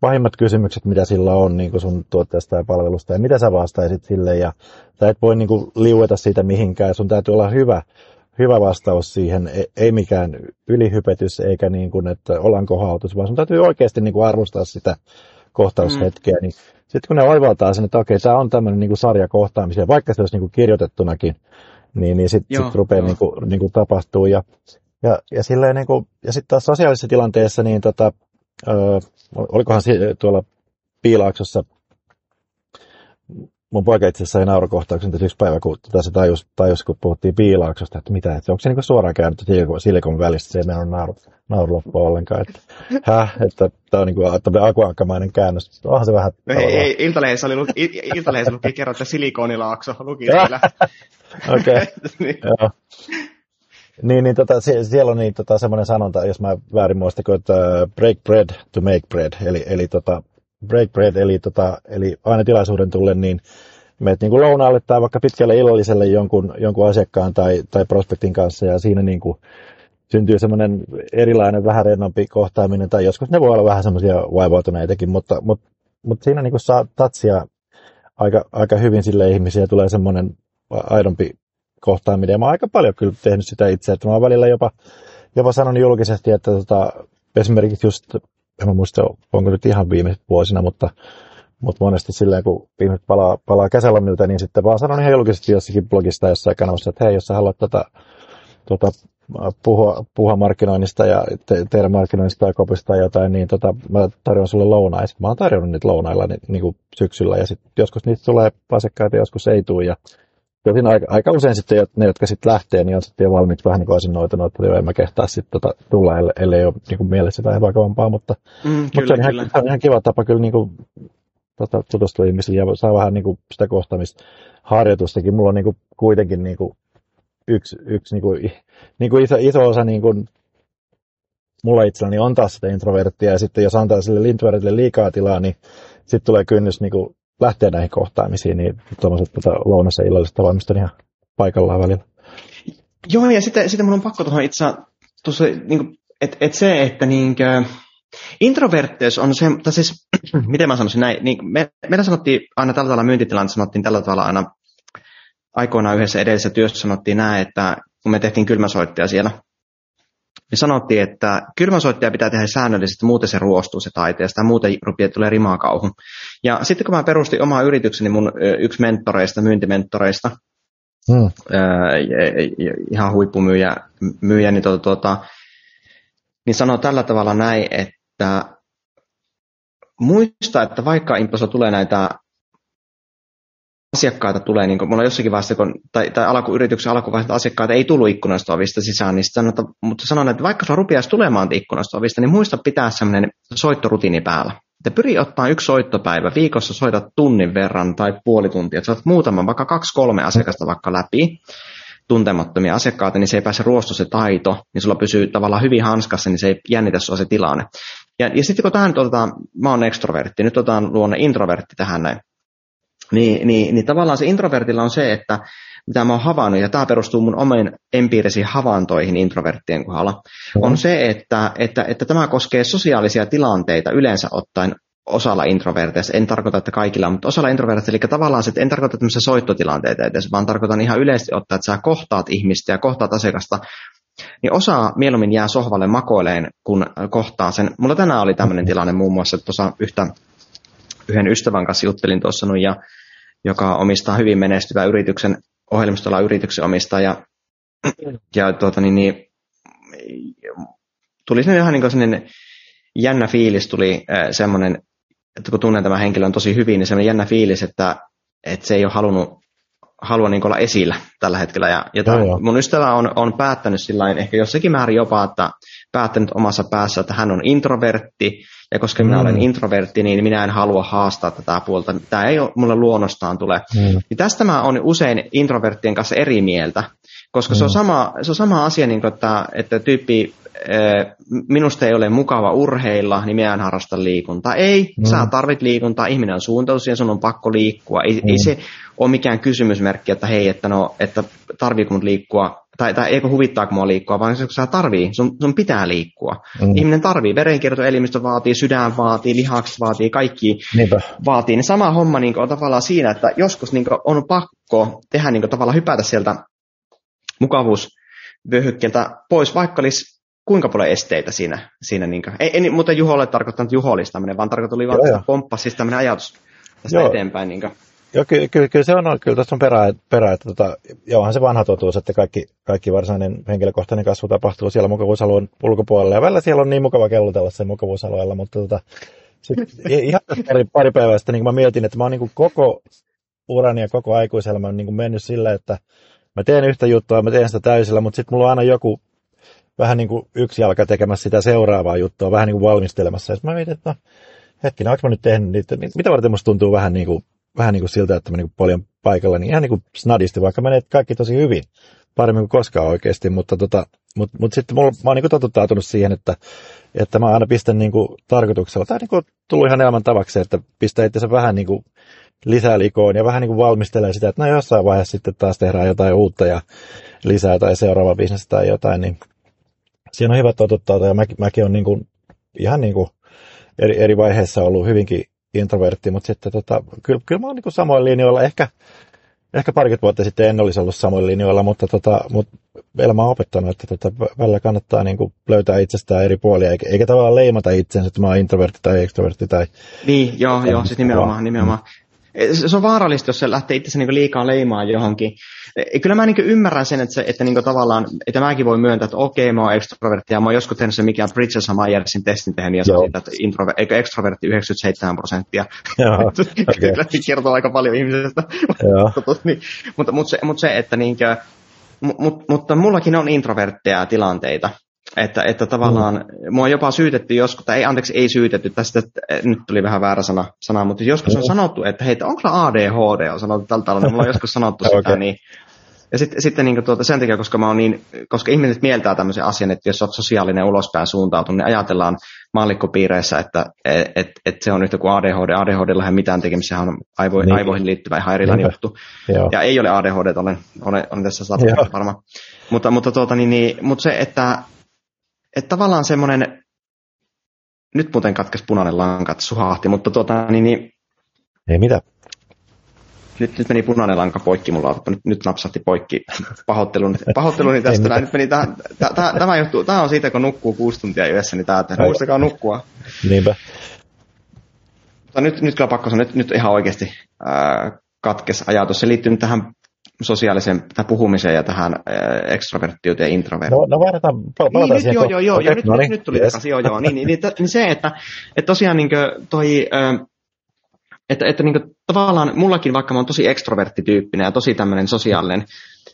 pahimmat kysymykset, mitä sillä on niin kuin sun tuotteesta ja palvelusta, ja mitä sä vastaisit sille, ja sä et voi niin kuin liueta siitä mihinkään, sun täytyy olla hyvä, hyvä vastaus siihen, ei, ei mikään ylihypetys eikä niin kuin, että ollaan kohautus, vaan sun täytyy oikeasti niin kuin arvostaa sitä kohtaushetkeä. Mm. Niin sitten kun ne oivaltaa sen, että okei, tämä on tämmöinen niin sarjakohtaamisia, vaikka se olisi niin kuin kirjoitettunakin, niin, niin sitten sit rupeaa niin kuin, niin kuin tapahtuu. Ja, ja, ja, silleen, niin kuin, ja sitten taas sosiaalisessa tilanteessa, niin tota, ö, olikohan tuolla Piilaaksossa mun poika itse asiassa sai naurukohtauksen tässä yksi päivä, kun tässä tajus, tajus, kun puhuttiin piilaaksosta, että mitä, että onko se niin suoraan käännetty silikon välistä, se ei mennyt nauru, nauru loppu ollenkaan. Että, häh, että tämä on niin kuin akuankkamainen käännös. Onhan se vähän... No, ei, ei, Iltalehdessä oli, Iltalehdessä luki kerran, että silikonilaakso luki siellä. (laughs) Okei, okay. (laughs) niin. joo. Niin, niin tota, siellä on niin, tota, semmoinen sanonta, jos mä väärin muistan, että break bread to make bread, eli, eli tota, break bread, eli, tota, eli aina tilaisuuden tullen, niin menet niin kuin lounaalle tai vaikka pitkälle illalliselle jonkun, jonkun asiakkaan tai, tai prospektin kanssa ja siinä niin kuin syntyy semmoinen erilainen, vähän rennompi kohtaaminen tai joskus ne voi olla vähän semmoisia vaivautuneitakin, mutta, mutta, mutta siinä niin kuin saa tatsia aika, aika hyvin sille ihmisiä tulee semmoinen aidompi kohtaaminen. Ja mä oon aika paljon kyllä tehnyt sitä itse, että mä oon välillä jopa, jopa sanonut julkisesti, että tota, esimerkiksi just en mä muista, onko nyt ihan viime vuosina, mutta, mutta monesti silleen, kun ihmiset palaa, palaa kesälomilta, niin sitten vaan sanon ihan julkisesti jossakin blogista jossain kanavassa, että hei, jos sä haluat tätä tota, puhua, puhua markkinoinnista ja te, tehdä markkinoinnista ja kopista tai jotain, niin tota, mä tarjoan sulle lounais. Mä oon tarjonnut niitä lounailla niin, niin kuin syksyllä ja sitten joskus niitä tulee asiakkaita, joskus ei tule ja Tosin aika, aika usein sitten ne, jotka sitten lähtee, niin on sitten jo valmiiksi vähän niin kuin asennoitunut, että joo, en mä kehtaa sitten tota, tulla, ellei, ellei ole niin kuin mielessä jotain vakavampaa, mutta, mm, mutta kyllä, se, on ihan, se on ihan kiva tapa kyllä niin kuin, tota, tutustua ihmisiin ja saa vähän niin kuin sitä kohtaamista harjoitustakin. Mulla on niin kuin, kuitenkin niin kuin, yksi, yksi niin kuin, niin kuin iso, iso osa niin kuin, mulla itselläni on taas sitä introverttia, ja sitten jos antaa sille introvertille liikaa tilaa, niin sitten tulee kynnys niin kuin, lähteä näihin kohtaamisiin, niin tuommoiset tota, lounas- ja illalliset tapaamiset on ihan paikallaan välillä. Joo, ja sitten, sitten mun on pakko tuohon itse tuossa, niin että et se, että niin kuin, introvertteus on se, tai siis, (clears throat) miten mä sanoisin näin, niin me, meillä sanottiin aina tällä tavalla myyntitilannetta, sanottiin tällä tavalla aina aikoinaan yhdessä edellisessä työssä sanottiin näin, että kun me tehtiin kylmäsoittia siellä, niin sanottiin, että kylmäsoittaja pitää tehdä säännöllisesti, muuten se ruostuu se taiteesta, tai muuten rupeaa tulee rimaa kauhu. Ja sitten kun mä perustin omaa yritykseni, mun yksi mentoreista, myyntimentoreista, hmm. ää, ihan huippumyyjä, myyjä, niin, tuota, tuota, niin sanoo tällä tavalla näin, että muista, että vaikka Imposo tulee näitä asiakkaita tulee, niin kuin mulla jossakin vaiheessa, kun, tai, tai alkuyrityksen alkuvaiheessa asiakkaita ei tullut ikkunasta ovista sisään, niin sanon, että, mutta sanon, että vaikka sulla rupeaisi tulemaan ikkunasta ovista, niin muista pitää sellainen soittorutiini päällä. Että pyri ottaa yksi soittopäivä, viikossa soitat tunnin verran tai puoli tuntia, että saat muutaman, vaikka kaksi kolme asiakasta vaikka läpi, tuntemattomia asiakkaita, niin se ei pääse ruostu se taito, niin sulla pysyy tavallaan hyvin hanskassa, niin se ei jännitä sua se tilanne. Ja, ja sitten kun tähän otetaan, mä oon ekstrovertti, nyt otetaan luonne introvertti tähän näin, niin, niin, niin tavallaan se introvertilla on se, että mitä mä oon havainnut, ja tämä perustuu mun omiin empiirisiin havaintoihin introverttien kohdalla, mm. on se, että, että, että tämä koskee sosiaalisia tilanteita yleensä ottaen osalla introverteista, en tarkoita, että kaikilla, mutta osalla introverteista, eli tavallaan se, että en tarkoita tämmöisiä soittotilanteita edes, vaan tarkoitan ihan yleisesti ottaa, että sä kohtaat ihmistä ja kohtaat asiakasta, niin osa mieluummin jää sohvalle makoileen, kun kohtaa sen. Mulla tänään oli tämmöinen tilanne muun muassa, että tuossa yhtä, yhden ystävän kanssa juttelin tuossa, ja joka omistaa hyvin menestyvän yrityksen, ohjelmistolla yrityksen omistaja. Ja tuota, niin, niin, tuli sinne ihan niin sellainen jännä fiilis, tuli semmoinen, että kun tunnen tämän henkilön tosi hyvin, niin semmoinen jännä fiilis, että, että se ei ole halunnut halua niin olla esillä tällä hetkellä. Ja, ja tämän, mun ystävä on, on päättänyt sillä ehkä jossakin määrin jopa, että päättänyt omassa päässä, että hän on introvertti, ja koska mm. minä olen introvertti, niin minä en halua haastaa tätä puolta. Tämä ei ole mulle luonnostaan tule. Mm. Niin tästä mä olen usein introverttien kanssa eri mieltä, koska mm. se, on sama, se on sama asia, niin kuin, että, että tyyppi, minusta ei ole mukava urheilla, niin minä en harrasta liikuntaa. Ei, mm. sä tarvit liikuntaa, ihminen on suuntautunut ja sun on pakko liikkua. Ei, mm. ei se ole mikään kysymysmerkki, että hei, että, no, että tarviiko mun liikkua tai, tai eikö huvittaako mua liikkua, vaan se, kun sä tarvii, sun, sun pitää liikkua. Mm. Ihminen tarvii, verenkiertoelimistö vaatii, sydän vaatii, lihakset vaatii, kaikki Niinpä. vaatii. Niin sama homma niin kuin, on tavallaan siinä, että joskus niin kuin, on pakko tehdä niin kuin, tavallaan hypätä sieltä mukavuus vyöhykkeeltä pois, vaikka olisi kuinka paljon esteitä siinä. siinä niin kuin. Ei, ei muuten tarkoittanut Juho olisi tämmöinen, vaan tarkoittui vaan tästä pomppa, siis tämmöinen ajatus tästä Joo. eteenpäin. Niin kuin. Joo, kyllä, kyllä, kyllä, se on, kyllä tässä on perä, perä että tota, onhan se vanha totuus, että kaikki, kaikki varsinainen henkilökohtainen kasvu tapahtuu siellä mukavuusalueen ulkopuolella. Ja välillä siellä on niin mukava kellutella sen mukavuusalueella, mutta tota, sit, ihan pari, pari päivää sitten niin mä mietin, että mä oon niin koko urani ja koko aikuiselämän niin mennyt sillä, että mä teen yhtä juttua, mä teen sitä täysillä, mutta sitten mulla on aina joku vähän niin kuin yksi jalka tekemässä sitä seuraavaa juttua, vähän niin kuin valmistelemassa. Ja mä mietin, että no, hetkinen, onko mä nyt tehnyt niitä, mitä varten musta tuntuu vähän niin kuin, vähän niin kuin siltä, että mä niin kuin paljon paikalla, niin ihan niin kuin snadisti, vaikka menee kaikki tosi hyvin, paremmin kuin koskaan oikeasti, mutta, tota, mutta, mutta sitten mulla, mä oon niin totuttautunut siihen, että, että mä aina pistän niin kuin tarkoituksella, tai niin kuin tullut ihan elämän tavaksi, että pistää itse vähän niin kuin lisää likoon ja vähän niin kuin valmistelee sitä, että no jossain vaiheessa sitten taas tehdään jotain uutta ja lisää tai seuraava bisnes tai jotain, niin siinä on hyvä totuttaa, ja mäkin, mäkin on niin kuin, ihan niin kuin eri, eri vaiheissa ollut hyvinkin introvertti, mutta sitten tota, kyllä, kyllä mä oon niin samoin linjoilla, ehkä, ehkä parikymmentä vuotta sitten en olisi ollut samoin linjoilla, mutta, tota, mutta elämä on opettanut, että tota, välillä kannattaa niin kuin löytää itsestään eri puolia, eikä, eikä tavallaan leimata itsensä, että mä oon introvertti tai extrovertti. Tai, niin, joo, joo, siis nimenomaan, nimenomaan. Se on vaarallista, jos se lähtee itse niin liikaa leimaan johonkin. Kyllä mä niin ymmärrän sen, että, se, että niin tavallaan, että mäkin voi myöntää, että okei, mä oon extrovertti, ja mä oon joskus tehnyt se mikään Bridges Myersin testin tehnyt, ja siitä, että introver- eikö extrovertti 97 prosenttia. (laughs) Kyllä se kertoo aika paljon ihmisestä. (laughs) Niin, mutta, mutta, se, mutta se, että niin kuin, mutta, mutta mullakin on introvertteja tilanteita, että, että tavallaan mm. mua jopa syytetty joskus, tai ei, anteeksi, ei syytetty, tästä että, nyt tuli vähän väärä sana, sana mutta joskus on mm. sanottu, että hei, onko ADHD, on sanottu tällä tavalla, niin mulla on joskus sanottu (laughs) okay. sitä, niin ja sitten, sitten niin tuota, sen takia, koska, mä oon niin, koska ihmiset mieltää tämmöisen asian, että jos olet sosiaalinen ulospäin suuntautunut, niin ajatellaan mallikkopiireissä, että et, et, et se on yhtä kuin ADHD. ADHD ei mitään tekemistä, se on aivo, niin. aivoihin liittyvä ihan erilainen juttu. Joo. Ja ei ole ADHD, olen, olen, olen tässä varma. Mutta, mutta, tuota, niin, niin, mutta se, että että tavallaan semmoinen, nyt muuten katkesi punainen lanka, että suhahti, mutta tuota, niin, niin ei mitä. Nyt, nyt meni punainen lanka poikki mulla, nyt, nyt napsahti poikki (laughs) pahoitteluni, pahoitteluni tästä. Näin, nyt meni tähän, täh, tämä, johtuu, tämä on siitä, kun nukkuu kuusi tuntia yössä, niin tämä, että muistakaa nukkua. Niinpä. Mutta nyt, nyt kyllä pakko sanoa, nyt, nyt ihan oikeasti ää, katkes ajatus. Se liittyy nyt tähän sosiaalisen tai puhumiseen ja tähän äh, ekstroverttiuteen ja introverttiin. No, no vaihdetaan, palataan niin, siihen. Joo, joo, joo, okay, ja nyt, no niin, nyt tuli yes. takaisin, joo, joo. Niin, niin, niin, niin se, että, että tosiaan niin toi, äh, että, että niin tavallaan mullakin, vaikka mä oon tosi ekstroverttityyppinen ja tosi tämmöinen sosiaalinen,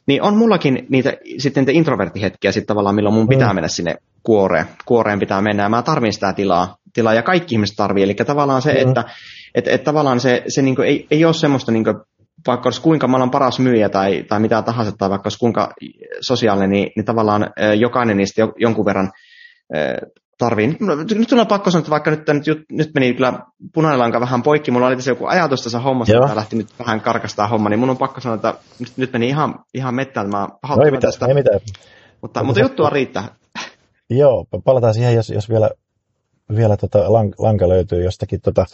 niin on mullakin niitä sitten niitä introverttihetkiä sitten tavallaan, milloin mun pitää mm. mennä sinne kuoreen. Kuoreen pitää mennä ja mä tarvin sitä tilaa, tilaa ja kaikki ihmiset tarvii. Eli tavallaan se, mm. että että, että tavallaan se, se niin ei, ei ole semmoista niin vaikka olisi kuinka maailman paras myyjä tai, tai mitä tahansa, tai vaikka olisi kuinka sosiaalinen, niin, niin tavallaan jokainen niistä jonkun verran tarvii. Nyt on pakko sanoa, että vaikka nyt, nyt, nyt meni kyllä punainen lanka vähän poikki, mulla oli tässä joku ajatus tässä hommassa, että lähti nyt vähän karkastaa homma, niin mun on pakko sanoa, että nyt, nyt meni ihan, ihan mettään, mä no ei mitään, tästä. Ei mitään. Mutta, mutta juttua riittää. Joo, palataan siihen, jos, jos vielä, vielä tota lanka löytyy jostakin tota,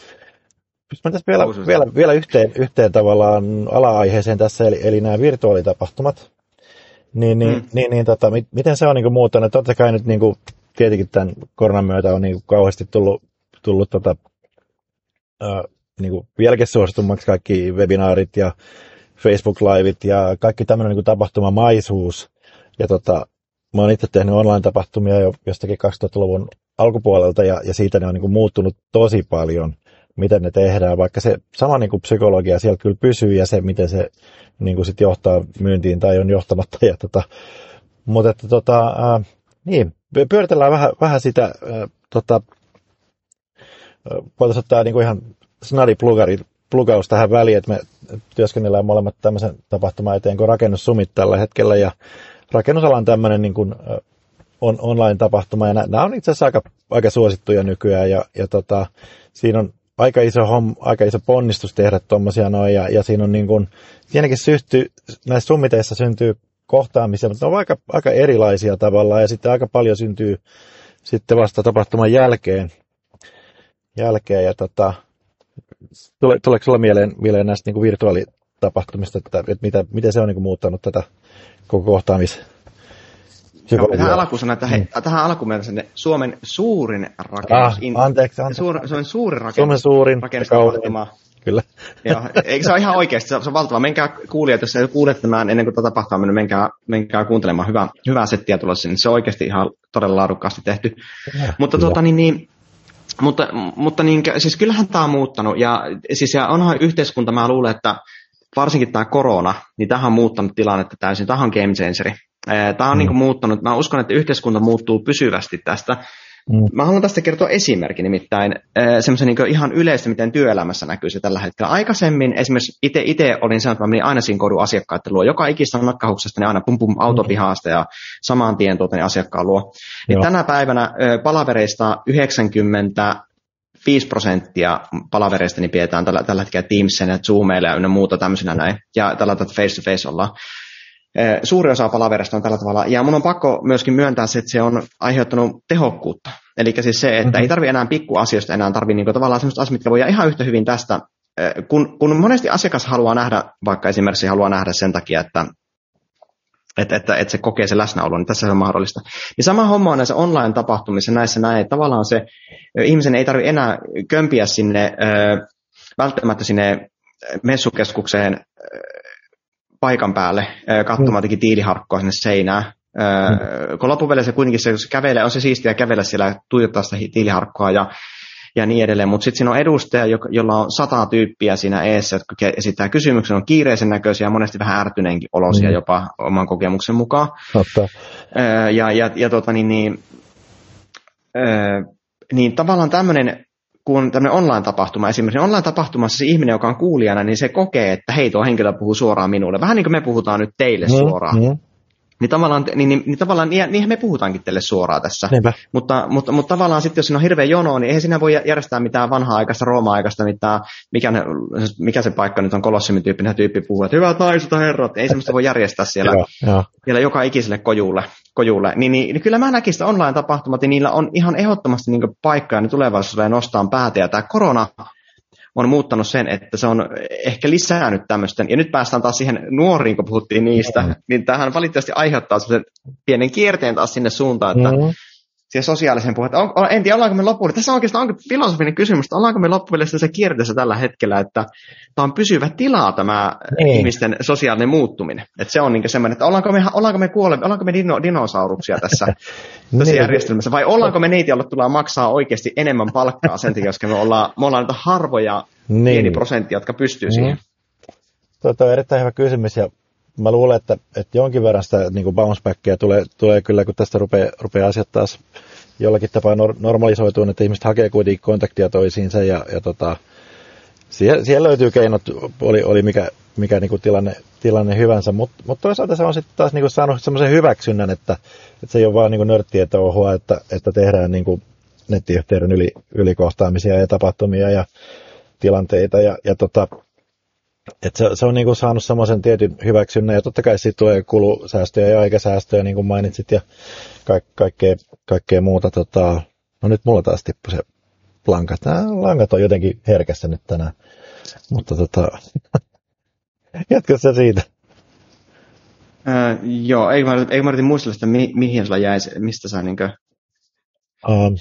jos mä vielä, vielä, vielä yhteen, yhteen tavallaan ala-aiheeseen tässä, eli, eli nämä virtuaalitapahtumat, niin, niin, mm. niin, niin tota, miten se on niin kuin muuttanut? Totta kai nyt niin kuin, tietenkin tämän koronan myötä on niin kuin, kauheasti tullut, tullut tota, äh, niin kuin, vieläkin suositummaksi kaikki webinaarit ja Facebook-livit ja kaikki tämmöinen niin tapahtumamaisuus. Ja tota, mä oon itse tehnyt online-tapahtumia jo jostakin 2000-luvun alkupuolelta ja, ja siitä ne on niin kuin, muuttunut tosi paljon miten ne tehdään, vaikka se sama niin kuin psykologia siellä kyllä pysyy ja se, miten se niin kuin sit johtaa myyntiin tai on johtamatta. Ja tota, mutta että tota, ää, niin, pyöritellään vähän, vähän sitä, ää, tota, voitaisiin ottaa niin kuin ihan snadi plugari, plugaus tähän väliin, että me työskennellään molemmat tämmöisen tapahtuman eteen kuin rakennussumit tällä hetkellä ja rakennusala on tämmöinen niin kuin, on, online-tapahtuma ja nämä on itse asiassa aika, aika suosittuja nykyään ja, ja tota, siinä on aika iso, homm, aika iso ponnistus tehdä tuommoisia noin, ja, ja siinä on niin kuin, siinäkin syhty, näissä summiteissa syntyy kohtaamisia, mutta ne on aika, aika erilaisia tavallaan, ja sitten aika paljon syntyy sitten vasta tapahtuman jälkeen, jälkeen ja tota, tule, tuleeko sinulla mieleen, mieleen näistä niin kuin virtuaalitapahtumista, että, että mitä, miten se on niin kuin muuttanut tätä koko kohtaamis, Joo, tähän alkuun sanoa, että he, mm. tähän alkuun meillä Suomen suurin rakennus. Ah, anteeksi, anteeksi. Suur, Suomen suurin rakennus. Suomen suurin rakennustapahtuma. Kyllä. Joo, eikö se ole ihan oikeasti, se on valtava. Menkää kuulijat, jos kuulet tämän ennen kuin tätä tapahtuu mennyt, menkää, menkää kuuntelemaan hyvää, hyvää settiä tulossa, niin se on oikeasti ihan todella laadukkaasti tehty. Ja, mutta tuota, niin, niin, mutta, mutta niin, siis kyllähän tämä on muuttanut, ja, siis, ja onhan yhteiskunta, mä luulen, että varsinkin tämä korona, niin tähän on muuttanut tilannetta täysin. Tähän on game changeri. Tämä on mm. niin muuttanut, mä uskon, että yhteiskunta muuttuu pysyvästi tästä. Mm. Mä haluan tästä kertoa esimerkki, nimittäin semmoisen niin ihan yleistä, miten työelämässä näkyy se tällä hetkellä. Aikaisemmin esimerkiksi itse olin sanonut, että mä menin aina siinä kodun asiakkaiden luo. Joka ikistä nokkahuksesta niin aina pum pum autopihaasta ja saman tien tuota, niin asiakkaan luo. Niin tänä päivänä palavereista 90 5 prosenttia palavereista niin pidetään tällä, tällä hetkellä Teamsen ja Zoomeilla ja ynnä muuta tämmöisenä näin. Ja tällä face to face ollaan. Suuri osa palaverista on tällä tavalla. Ja mun on pakko myöskin myöntää se, että se on aiheuttanut tehokkuutta. Eli siis se, että mm-hmm. ei tarvi enää pikkuasioista enää tarvi niin tavallaan sellaista asiat, mitkä voi ihan yhtä hyvin tästä. Kun, kun monesti asiakas haluaa nähdä, vaikka esimerkiksi haluaa nähdä sen takia, että että, että, että se kokee se läsnäolo, niin tässä se on mahdollista. Niin sama homma on näissä online-tapahtumissa, näissä näin, että tavallaan se ihmisen ei tarvitse enää kömpiä sinne, välttämättä sinne messukeskukseen paikan päälle katsomaan mm. tiiliharkkoa sinne seinään. Mm. Kun loppupeleissä kuitenkin se, se kävelee, on se siistiä kävellä siellä ja tuijottaa sitä tiiliharkkoa ja ja niin edelleen. Mutta sitten siinä on edustaja, jolla on sata tyyppiä siinä eessä, jotka esittää kysymyksen, on kiireisen näköisiä ja monesti vähän ärtyneenkin olosia mm. jopa oman kokemuksen mukaan. Totta. ja, ja, ja tota, niin, niin, niin tavallaan tämmöinen kun tämmöinen online-tapahtuma, esimerkiksi online-tapahtumassa se ihminen, joka on kuulijana, niin se kokee, että hei, tuo henkilö puhuu suoraan minulle. Vähän niin kuin me puhutaan nyt teille mm, suoraan. Mm. Niin tavallaan, niin, niin, niin tavallaan niin, niinhän me puhutaankin teille suoraan tässä. Mutta, mutta, mutta, tavallaan sitten, jos siinä on hirveä jono, niin eihän siinä voi järjestää mitään vanhaa-aikaista, Rooma-aikaista, mitään, mikä, ne, mikä se paikka nyt on, kolossimin tyyppinen tyyppi puhuu, että hyvät naiset herrat, ei semmoista voi järjestää siellä, joo, siellä joka ikiselle kojulle. kojulle. Niin, niin, niin, kyllä mä näkisin, että online-tapahtumat, niin niillä on ihan ehdottomasti niin paikkaa, niin tulevaisuudessa nostaa päätä, ja tämä korona on muuttanut sen, että se on ehkä lisännyt tämmöisten, ja nyt päästään taas siihen nuoriin, kun puhuttiin niistä, mm. niin tähän valitettavasti aiheuttaa sen pienen kierteen taas sinne suuntaan, että mm. Siihen sosiaalisen puheen, on, on, en tiedä, ollaanko me loppuun, tässä on oikeastaan onko filosofinen kysymys, että ollaanko me loppuun se kierteessä tällä hetkellä, että tämä on pysyvä tilaa tämä niin. ihmisten sosiaalinen muuttuminen, että se on niin semmoinen, että ollaanko me, ollaanko me kuole, ollaanko me dino, dinosauruksia tässä, (laughs) tässä niin. järjestelmässä, vai ollaanko me niitä, joilla tulee maksaa oikeasti enemmän palkkaa sen takia, koska me ollaan, me ollaan niitä harvoja niin. pieni prosentti, jotka pystyy mm. siihen. Tuo on erittäin hyvä kysymys ja mä luulen, että, että jonkin verran sitä niin kuin bounce backia tulee, tulee kyllä, kun tästä rupeaa, rupeaa asiat taas jollakin tapaa normalisoituun, että ihmiset hakee kuitenkin kontaktia toisiinsa ja, ja tota, siellä, siellä löytyy keinot, oli, oli mikä, mikä niin kuin tilanne, tilanne hyvänsä, mutta mut toisaalta se on sitten taas niin kuin saanut semmoisen hyväksynnän, että, että se ei ole vaan niin nörttiä touhua, että, että tehdään niin kuin nettiyhteyden yli, ylikohtaamisia ja tapahtumia ja tilanteita ja, ja tota, et se, se on niinku saanut semmoisen tietyn hyväksynnän ja totta kai siitä tulee kulusäästöjä ja aikasäästöjä, niin kuin mainitsit, ja ka- kaikkea, kaikkea muuta. Tota, no nyt mulla taas tippui se lanka. Nämä langat on jotenkin herkässä nyt tänään. Mutta tota, (laughs) jatka se siitä. Öö, joo, eikö mä, eikö mä yritin muistella sitä, mi, mihin sulla jäi, mistä sä niinkö... Um,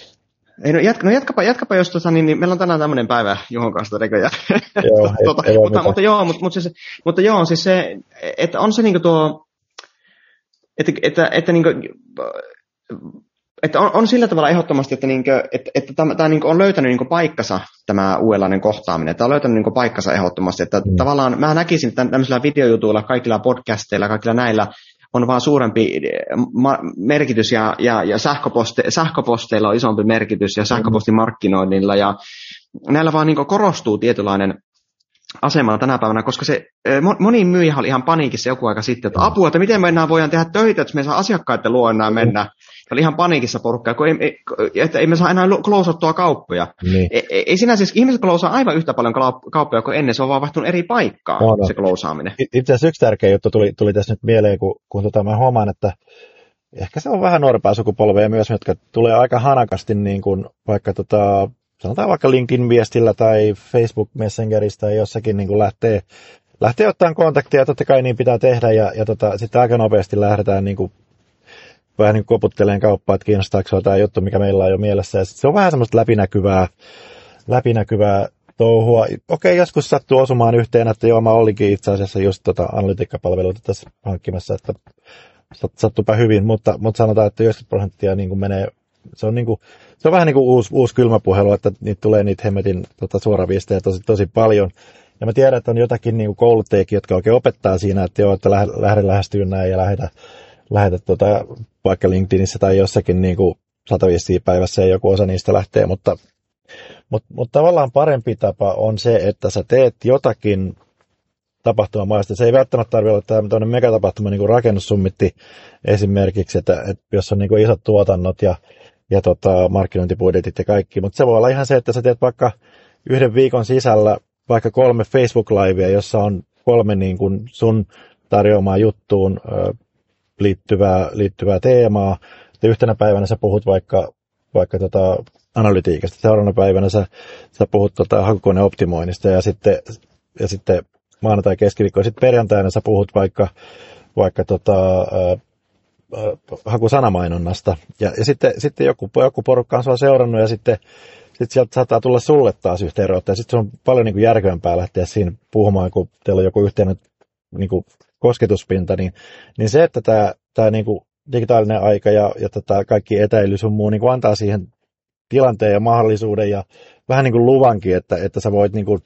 ei, no, jatka, no jatkapa, jatkapa jos tota, niin, niin, meillä on tänään tämmöinen päivä Juhon kanssa näköjään. Joo, (laughs) tota, ei, mutta, mutta, joo, mutta, mutta, siis, mutta joo, siis se, että on se niinku tuo, että, että, että, niinku, että on, on sillä tavalla ehdottomasti, että, niinku, että, että tämä, tämä niinku on löytänyt niinku paikkansa, tämä uudenlainen kohtaaminen. Tämä on löytänyt niinku paikkansa ehdottomasti. Että mm. tavallaan mä näkisin että tämmöisillä videojutuilla, kaikilla podcasteilla, kaikilla näillä on vaan suurempi eh, merkitys ja, ja, ja sähköposte, sähköposteilla on isompi merkitys ja sähköpostimarkkinoinnilla ja näillä vaan niin korostuu tietynlainen asema tänä päivänä, koska se eh, moni myyjä oli ihan paniikissa joku aika sitten, että apua, että miten me enää voidaan tehdä töitä, että me saa asiakkaiden luo enää mennä oli ihan paniikissa porukkaa, kun ei, ei, että ei me saa enää klousattua kauppoja. Niin. Ei, ei sinä siis, ihmiset klousaa aivan yhtä paljon kauppoja kuin ennen, se on vaan vaihtunut eri paikkaa, no, no. se klousaaminen. Itse asiassa yksi tärkeä juttu tuli, tuli tässä nyt mieleen, kun, kun tota, mä huomaan, että ehkä se on vähän nuorempaa sukupolvea myös, jotka tulee aika hanakasti niin kuin vaikka tota, sanotaan vaikka LinkedIn-viestillä tai Facebook Messengeristä tai jossakin niin kuin lähtee, lähtee ottamaan kontaktia, totta kai niin pitää tehdä, ja, ja tota, sitten aika nopeasti lähdetään niin kuin vähän niin koputteleen kauppaa, että kiinnostaako tämä juttu, mikä meillä on jo mielessä. Ja se on vähän semmoista läpinäkyvää, läpinäkyvää touhua. Okei, joskus sattuu osumaan yhteen, että joo, mä olinkin itse asiassa just tota analytiikkapalveluita tässä hankkimassa, että sattupa hyvin, mutta, mutta sanotaan, että 90 prosenttia niin kuin menee, se on, niin kuin, se on vähän niin kuin uusi, uusi kylmäpuhelu, että niitä tulee niitä hemmetin tota, suoraviestejä tosi, tosi paljon. Ja mä tiedän, että on jotakin niin kouluttajakin, jotka oikein opettaa siinä, että joo, että lähde lähestyä näin ja lähetä, lähetä tota, vaikka LinkedInissä tai jossakin niin kuin sata viestiä päivässä ja joku osa niistä lähtee, mutta, mutta, mutta tavallaan parempi tapa on se, että sä teet jotakin tapahtumamaista. Se ei välttämättä tarvitse olla tämmöinen megatapahtuma niin kuin rakennussummitti esimerkiksi, että, että jos on niin kuin isot tuotannot ja, ja tota, markkinointibudjetit ja kaikki, mutta se voi olla ihan se, että sä teet vaikka yhden viikon sisällä vaikka kolme Facebook-livea, jossa on kolme niin kuin sun tarjoamaan juttuun liittyvää, liittyvää teemaa. Ja yhtenä päivänä sä puhut vaikka, vaikka tota analytiikasta, seuraavana päivänä sä, sä puhut tota hakukoneoptimoinnista ja sitten, ja sitten maanantai keskiviikko ja sitten perjantaina sä puhut vaikka, vaikka tota, hakusanamainonnasta. Ja, ja sitten, sitten joku, joku porukka on sua seurannut ja sitten sitten sieltä saattaa tulla sulle taas yhteydenotto. Ja sitten se on paljon niin järkevämpää lähteä siinä puhumaan, kun teillä on joku yhteinen niin kuin kosketuspinta. Niin, niin se, että tämä, tämä niin kuin digitaalinen aika ja, ja tota kaikki etäily sun muu niin kuin antaa siihen tilanteen ja mahdollisuuden ja vähän niin kuin luvankin, että, että sä voit niin kuin,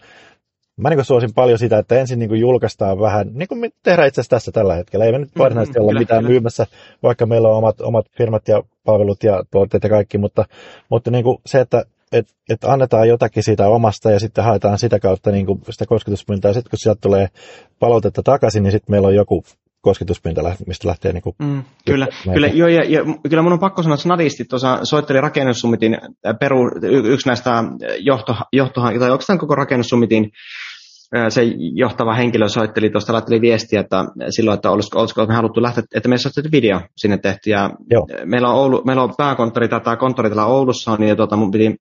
Mä niin suosin paljon sitä, että ensin niin julkaistaan vähän, niin kuin me tehdään itse asiassa tässä tällä hetkellä. Ei me nyt mm-hmm, varsinaisesti mm, olla mitään kyllä. myymässä, vaikka meillä on omat, omat firmat ja palvelut ja tuotteet ja kaikki, mutta, mutta niin kuin se, että että et annetaan jotakin siitä omasta ja sitten haetaan sitä kautta niin kuin sitä kosketuspintaa. Sitten kun sieltä tulee palautetta takaisin, niin sitten meillä on joku kosketuspinta, mistä lähtee niin kuin mm, Kyllä, kyllä, joo, ja, ja, kyllä mun on pakko sanoa, että Snadisti tuossa soitteli rakennussummitin peru, yksi näistä johto, johto, tai oikeastaan koko rakennussummitin se johtava henkilö soitteli tuosta, laitteli viestiä, että silloin, että olisiko, olisiko me haluttu lähteä, että me olisi video sinne tehty. Ja Joo. meillä on, Oulu, meillä on pääkonttori tai tämä konttori täällä Oulussa, niin tuota, mun piti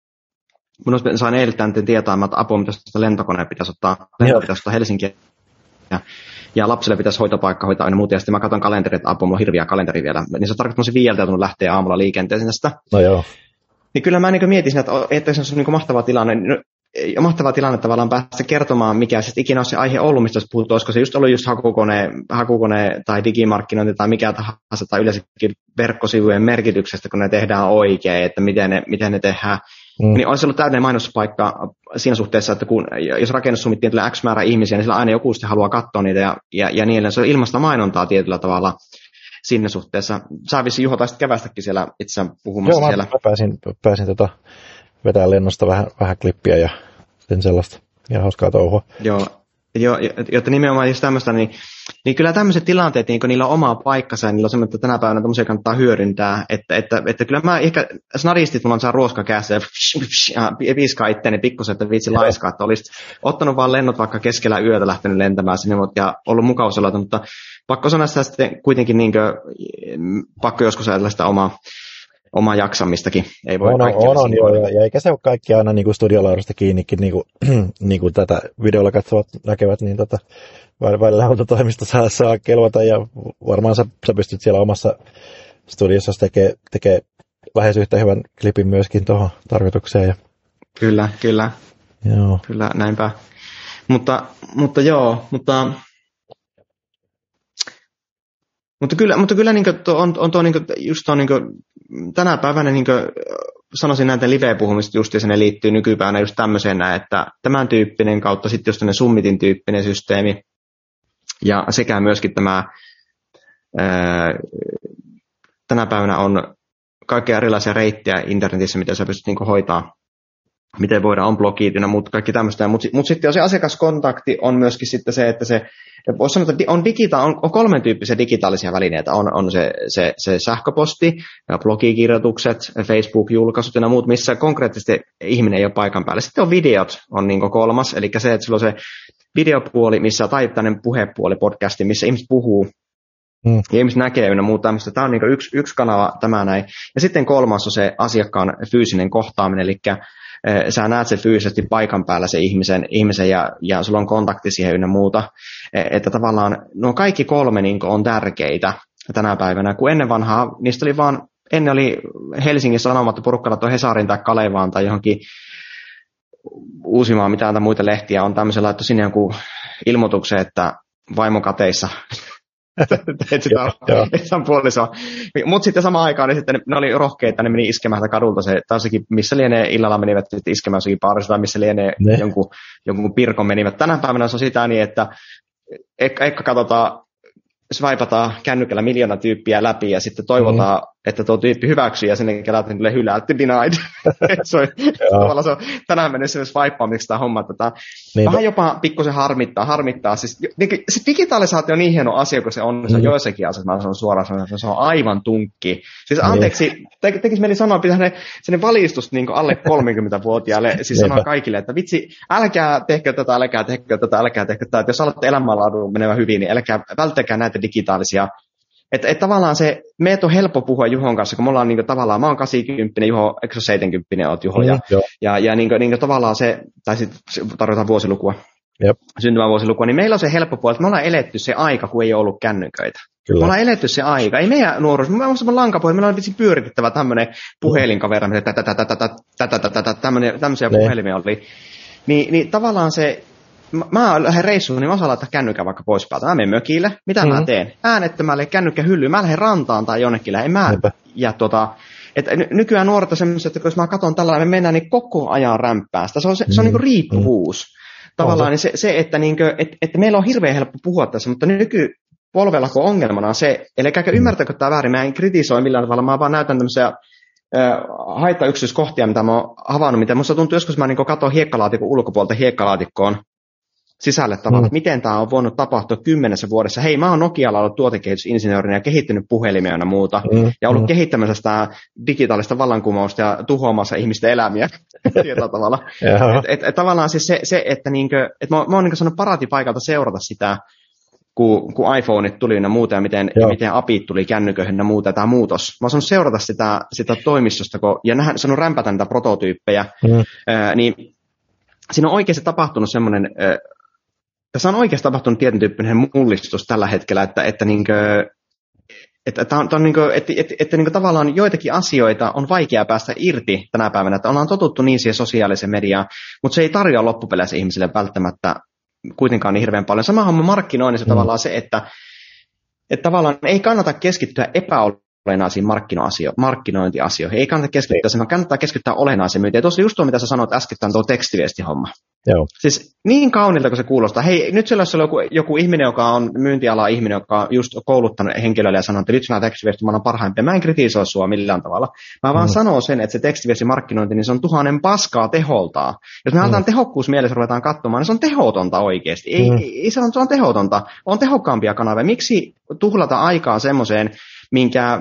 Minun sain eilen tietää, että apua, mitä lentokoneen pitäisi ottaa, lento pitäisi ottaa Helsinkiin. Ja, ja lapsille pitäisi hoitopaikka hoitaa aina muuta. Ja sitten mä katson kalenterit, että apua, mulla on hirviä kalenteri vielä. Niin se tarkoittaa, että viieltä joutunut lähteä aamulla liikenteeseen sitä. No joo. Niin kyllä mä niin mietin että, että se on niin mahtava tilanne. No, mahtava tilanne tavallaan päästä kertomaan, mikä se ikinä on se aihe ollut, mistä olisi puhuttu, olisiko se just ollut just hakukone, hakukone tai digimarkkinointi tai mikä tahansa, tai yleensäkin verkkosivujen merkityksestä, kun ne tehdään oikein, että miten ne, miten ne tehdään Mm. Niin olisi ollut täydellinen mainospaikka siinä suhteessa, että kun, jos rakennussummittiin tulee X määrä ihmisiä, niin sillä aina joku sitten haluaa katsoa niitä ja, ja, ja niin Se on ilmasta mainontaa tietyllä tavalla sinne suhteessa. Sä vissi Juho taisit kävästäkin siellä itse puhumassa Joo, siellä. Joo, pääsin, pääsin tota, vetää lennosta vähän, vähän klippiä ja sitten sellaista. Ja hauskaa touhua. Joo, jo, jotta nimenomaan just tämmöistä, niin, niin kyllä tämmöiset tilanteet, niin niillä on omaa paikkansa ja niillä on semmoinen, että tänä päivänä tämmöisiä kannattaa hyödyntää. Että, että, että kyllä mä ehkä snaristit mulla on saa ruoska käsissä ja, ja piiskaa itteeni pikkusen, että viitsi laiskaa, että olisit ottanut vaan lennot vaikka keskellä yötä lähtenyt lentämään sinne ja ollut mukavassa mutta pakko sanoa sitä sitten kuitenkin niin kuin, pakko joskus ajatella sitä omaa omaa jaksamistakin. Ei voi on, on, on joo, ja, ja eikä se ole kaikki aina niin kuin studiolaudasta kiinnikin, (clears throat) niin kuin, niin kuin tätä videolla katsovat näkevät, niin tota, välillä autotoimista saa, saa kelvata, ja varmaan sä, sä pystyt siellä omassa studiossa tekemään tekee lähes yhtä hyvän klipin myöskin tuohon tarkoitukseen. Ja... Kyllä, kyllä. Joo. Kyllä, näinpä. Mutta, mutta joo, mutta mutta kyllä, mutta kyllä niin tuo, on, on tuo, niin kuin, just tuo, niin kuin, tänä päivänä niin kuin, sanoisin näitä live-puhumista just, ja ne liittyy nykypäivänä just tämmöiseen, että tämän tyyppinen kautta sitten just summitin tyyppinen systeemi, ja sekä myöskin tämä ää, tänä päivänä on kaikkia erilaisia reittejä internetissä, mitä sä pystyt niin hoitaa miten voidaan on blogit ja muut, kaikki tämmöistä. Mutta mut sitten se asiakaskontakti on myöskin sitten se, että se, voisi sanoa, että on, digita- on, on kolmen tyyppisiä digitaalisia välineitä. On, on se, se, se sähköposti, blogikirjoitukset, Facebook-julkaisut ja muut, missä konkreettisesti ihminen ei ole paikan päällä. Sitten on videot, on niin kolmas, eli se, että sulla on se videopuoli, missä on tämmöinen puhepuoli podcasti, missä ihmiset puhuu Mm. Ja ihmiset näkee ynnä muuta tämmöistä. Tämä on niin yksi, yksi kanava tämä näin. Ja sitten kolmas on se asiakkaan fyysinen kohtaaminen, eli sä näet se fyysisesti paikan päällä se ihmisen, ihmisen ja, ja sulla on kontakti siihen ynnä muuta. E, että tavallaan nuo kaikki kolme niin on tärkeitä. tänä päivänä, kun ennen vanhaa niistä oli vaan, ennen oli Helsingin Sanomat porukka laittoi Hesarin tai Kalevaan tai johonkin uusimaan mitään muita lehtiä, on tämmöisen laittu sinne jonkun ilmoituksen, että vaimokateissa (laughs) teet sitä puolisoa. Mutta sitten samaan aikaan niin sitten ne oli rohkeita, ne meni iskemään kadulta se, taisikin, missä lienee illalla menivät iskemään jossakin paarissa tai missä lienee jonkun, jonkun pirkon menivät. Tänä päivänä se on sitä niin, että ehkä, ehkä katsotaan swipataan kännykällä miljoona tyyppiä läpi ja sitten toivotaan, mm. Että tuo tyyppi hyväksyy ja sen jälkeen tulee hylätty, denied. (laughs) se on, tavallaan se on tänään mennyt sinne swipeaamiksi tämä homma. Tätä. Niin, Vähän jopa pikkusen harmittaa, harmittaa. Siis, se digitalisaatio on niin hieno asia kuin se on, mm. se on mm. joissakin asioissa, mä sanon suoraan että se on aivan tunkki. Siis niin. anteeksi, te, tekisi mieli sanoa, pitää ne, sinne valistus niin alle 30-vuotiaille, (laughs) siis sanoa kaikille, että vitsi, älkää tehkö tätä, älkää tehkö tätä, älkää tehkö tätä, että jos alatte elämänlaadun menevä hyvin, niin älkää, välttäkää näitä digitaalisia että et tavallaan se, meitä on helppo puhua Juhon kanssa, kun me ollaan niinku tavallaan, mä oon 80, Juho, eikö 70 oot Juho, mm, ja, ja, ja niinku, niinku tavallaan se, tai sitten tarvitaan vuosilukua, Jep. syntymävuosilukua, niin meillä on se helppo puoli, että me ollaan eletty se aika, kun ei ole ollut kännyköitä. Kyllä. Me ollaan eletty se aika. Ei meidän nuoruus, me ollaan lankapuhelin, meillä on vitsi pyöritettävä tämmöinen puhelinkavera, tämmöisiä puhelimia oli. Niin, niin tavallaan se, mä lähden reissuun, niin mä osaan laittaa kännykän vaikka pois päältä. Mä menen mökille, mitä mm-hmm. mä mhm. teen? Äänettömälle kännykkä hyllyyn, mä lähden rantaan tai jonnekin, en mä ja tota, että nykyään nuoret on semmoiset, että jos mä katson tällä me mennään niin koko ajan rämpäästä. Se on, se, se on niin riippuvuus. Mm. Tavallaan niin se, se, että, niin kuin, että, että meillä on hirveän helppo puhua tässä, mutta nyky, polvella kun ongelmana on se, eli käykö mm. ymmärtäkö tämä väärin, mä en kritisoi millään tavalla, mä vaan näytän tämmöisiä haittayksityiskohtia, mitä mä oon havainnut, mitä musta tuntuu joskus mä niin katson hiekkalaatikon ulkopuolelta hiekkalaatikkoon, sisälle tavallaan, mm. että miten tämä on voinut tapahtua kymmenessä vuodessa. Hei, mä oon Nokialla ollut tuotekehitysinsinöörinä ja kehittynyt puhelimia ja muuta, mm. ja ollut mm. kehittämässä sitä digitaalista vallankumousta ja tuhoamassa ihmisten elämiä (laughs) tietyllä tavalla. et, et, et, tavallaan siis se, se että niinkö, et mä, mä oon niin sanonut paratipaikalta seurata sitä, kun, kun iPhoneit tuli ja muuta, ja miten, ja miten apit tuli kännyköihin ja muuta, tämä muutos. Mä oon seurata sitä, sitä toimistosta, kun, ja nähdä, saanut rämpätä niitä prototyyppejä, mm. ää, niin siinä on oikeasti tapahtunut semmoinen tässä on oikeasti tapahtunut tietyn tyyppinen mullistus tällä hetkellä, että, että, niinkö, että, että, on, niinkö, että, että, että niinkö tavallaan joitakin asioita on vaikea päästä irti tänä päivänä, että ollaan totuttu niin siihen sosiaaliseen mediaan, mutta se ei tarjoa loppupeleissä ihmisille välttämättä kuitenkaan niin hirveän paljon. Sama homma markkinoinnissa mm. tavallaan se, että, että tavallaan ei kannata keskittyä epäol olennaisiin markkinointiasioihin. Ei kannata keskittyä sen, vaan kannattaa keskittyä olennaisiin myyntiin. Ja tuossa just tuo, mitä sä sanoit äsken, tuo tekstiviestihomma. Joo. Siis niin kaunilta kuin se kuulostaa. Hei, nyt siellä olisi joku, joku ihminen, joka on myyntiala ihminen, joka on just kouluttanut henkilölle ja sanoo, että nyt mä tekstiviesti, olen parhaimpia. Mä en kritisoi sua millään tavalla. Mä vaan mm. sanon sen, että se tekstiviestimarkkinointi, niin se on tuhannen paskaa teholtaa. Jos me mm. aletaan tehokkuus mielessä ruvetaan katsomaan, niin se on tehotonta oikeasti. Ei, mm. ei, se, on, se on tehotonta. On tehokkaampia kanavia. Miksi tuhlata aikaa semmoiseen, minkä äh,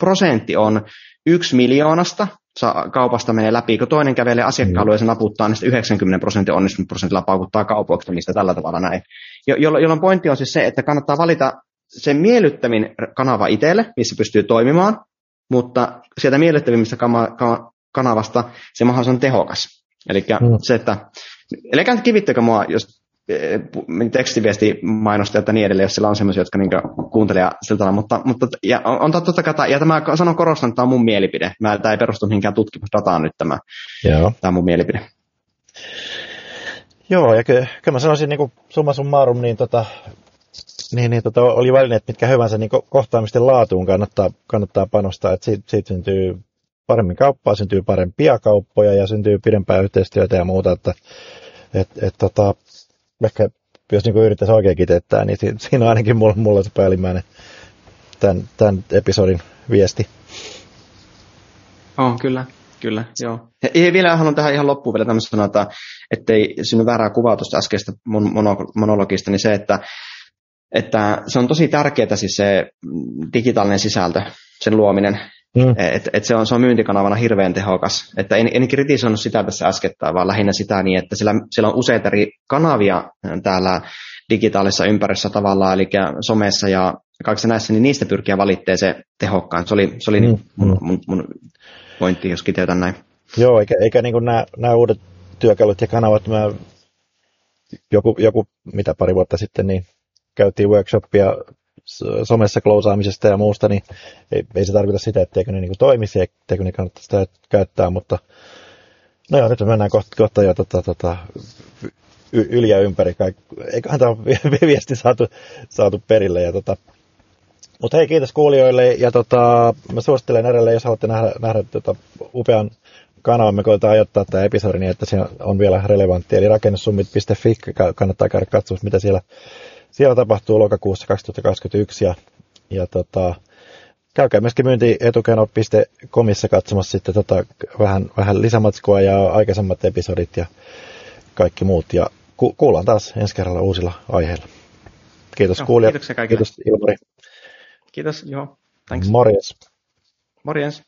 prosentti on yksi miljoonasta, kaupasta menee läpi, kun toinen kävelee asiakkaalle ja se naputtaa, niin 90 prosentin onnistunut prosentilla paukuttaa kaupoista tällä tavalla näin. Jo- jolloin pointti on siis se, että kannattaa valita se miellyttävin kanava itselle, missä pystyy toimimaan, mutta sieltä miellyttävimmistä kanavasta se mahdollisimman tehokas. Eli mm. se, että älkää kivittäkö mua, jos tekstiviesti mainostajat ja niin edelleen, jos siellä on sellaisia, jotka niin kuuntelee siltä tavalla, mutta, mutta ja on, on totta kai, ja tämä sanon korostan, että tämä on mun mielipide. Mä, tämä ei perustu mihinkään tutkimusdataan nyt tämä, Joo. tämä on mun mielipide. Joo, ja kyllä, kyllä mä sanoisin niin kuin summa summarum, niin, tota, niin, niin tota, oli välineet mitkä hyvänsä niin kohtaamisten laatuun kannattaa, kannattaa panostaa, että siitä, siitä syntyy paremmin kauppaa, syntyy parempia kauppoja ja syntyy pidempää yhteistyötä ja muuta, että et, et, tota, ehkä jos niin yrittäisi oikein kiteyttää, niin siinä on ainakin mulla, mulla se päällimmäinen tämän, tämän episodin viesti. Oh, kyllä, kyllä, joo. Ja vielä haluan tähän ihan loppuun vielä tämmöistä että ettei synny väärää kuvaa tuosta äskeistä monologista, niin se, että, että se on tosi tärkeää siis se digitaalinen sisältö, sen luominen, Mm. Et, et se, on, se on myyntikanavana hirveän tehokas. Että en, en kritisoinut sitä tässä äskettäin, vaan lähinnä sitä niin, että siellä, siellä on useita eri kanavia täällä digitaalisessa ympäristössä tavallaan, eli somessa ja kaikissa näissä, niin niistä pyrkiä valitteen se tehokkaan. Se oli, se oli mm. Niin mun, mun, mun pointti, jos kiteytän näin. Joo, eikä, eikä niin nämä, nämä uudet työkalut ja kanavat, mä joku, joku, mitä pari vuotta sitten, niin käytiin workshopia somessa klousaamisesta ja muusta, niin ei, ei se tarkoita sitä, etteikö ne niin toimisi, etteikö ne kannata sitä käyttää, mutta no joo, nyt me mennään kohta, kohta jo tota, tota, yli ja ympäri. Eiköhän tämä (laughs) viesti saatu, saatu perille. Ja tota, mutta hei, kiitos kuulijoille ja tota, mä suosittelen edelleen, jos haluatte nähdä, nähdä tota, upean kanavan, me koetaan ajoittaa tämä episodi niin, että se on vielä relevantti, eli rakennusummit.fi, kannattaa käydä katsoa, mitä siellä, siellä tapahtuu lokakuussa 2021, ja, ja tota, käykää myöskin myyntietukeno.comissa katsomassa sitten tota, vähän, vähän lisämatskua ja aikaisemmat episodit ja kaikki muut, ja ku, kuullaan taas ensi kerralla uusilla aiheilla. Kiitos Joo, kuulijat. Kiitoksia kaikille. Kiitos Ilmari. Kiitos, joo. Thanks. Morjens. Morjens.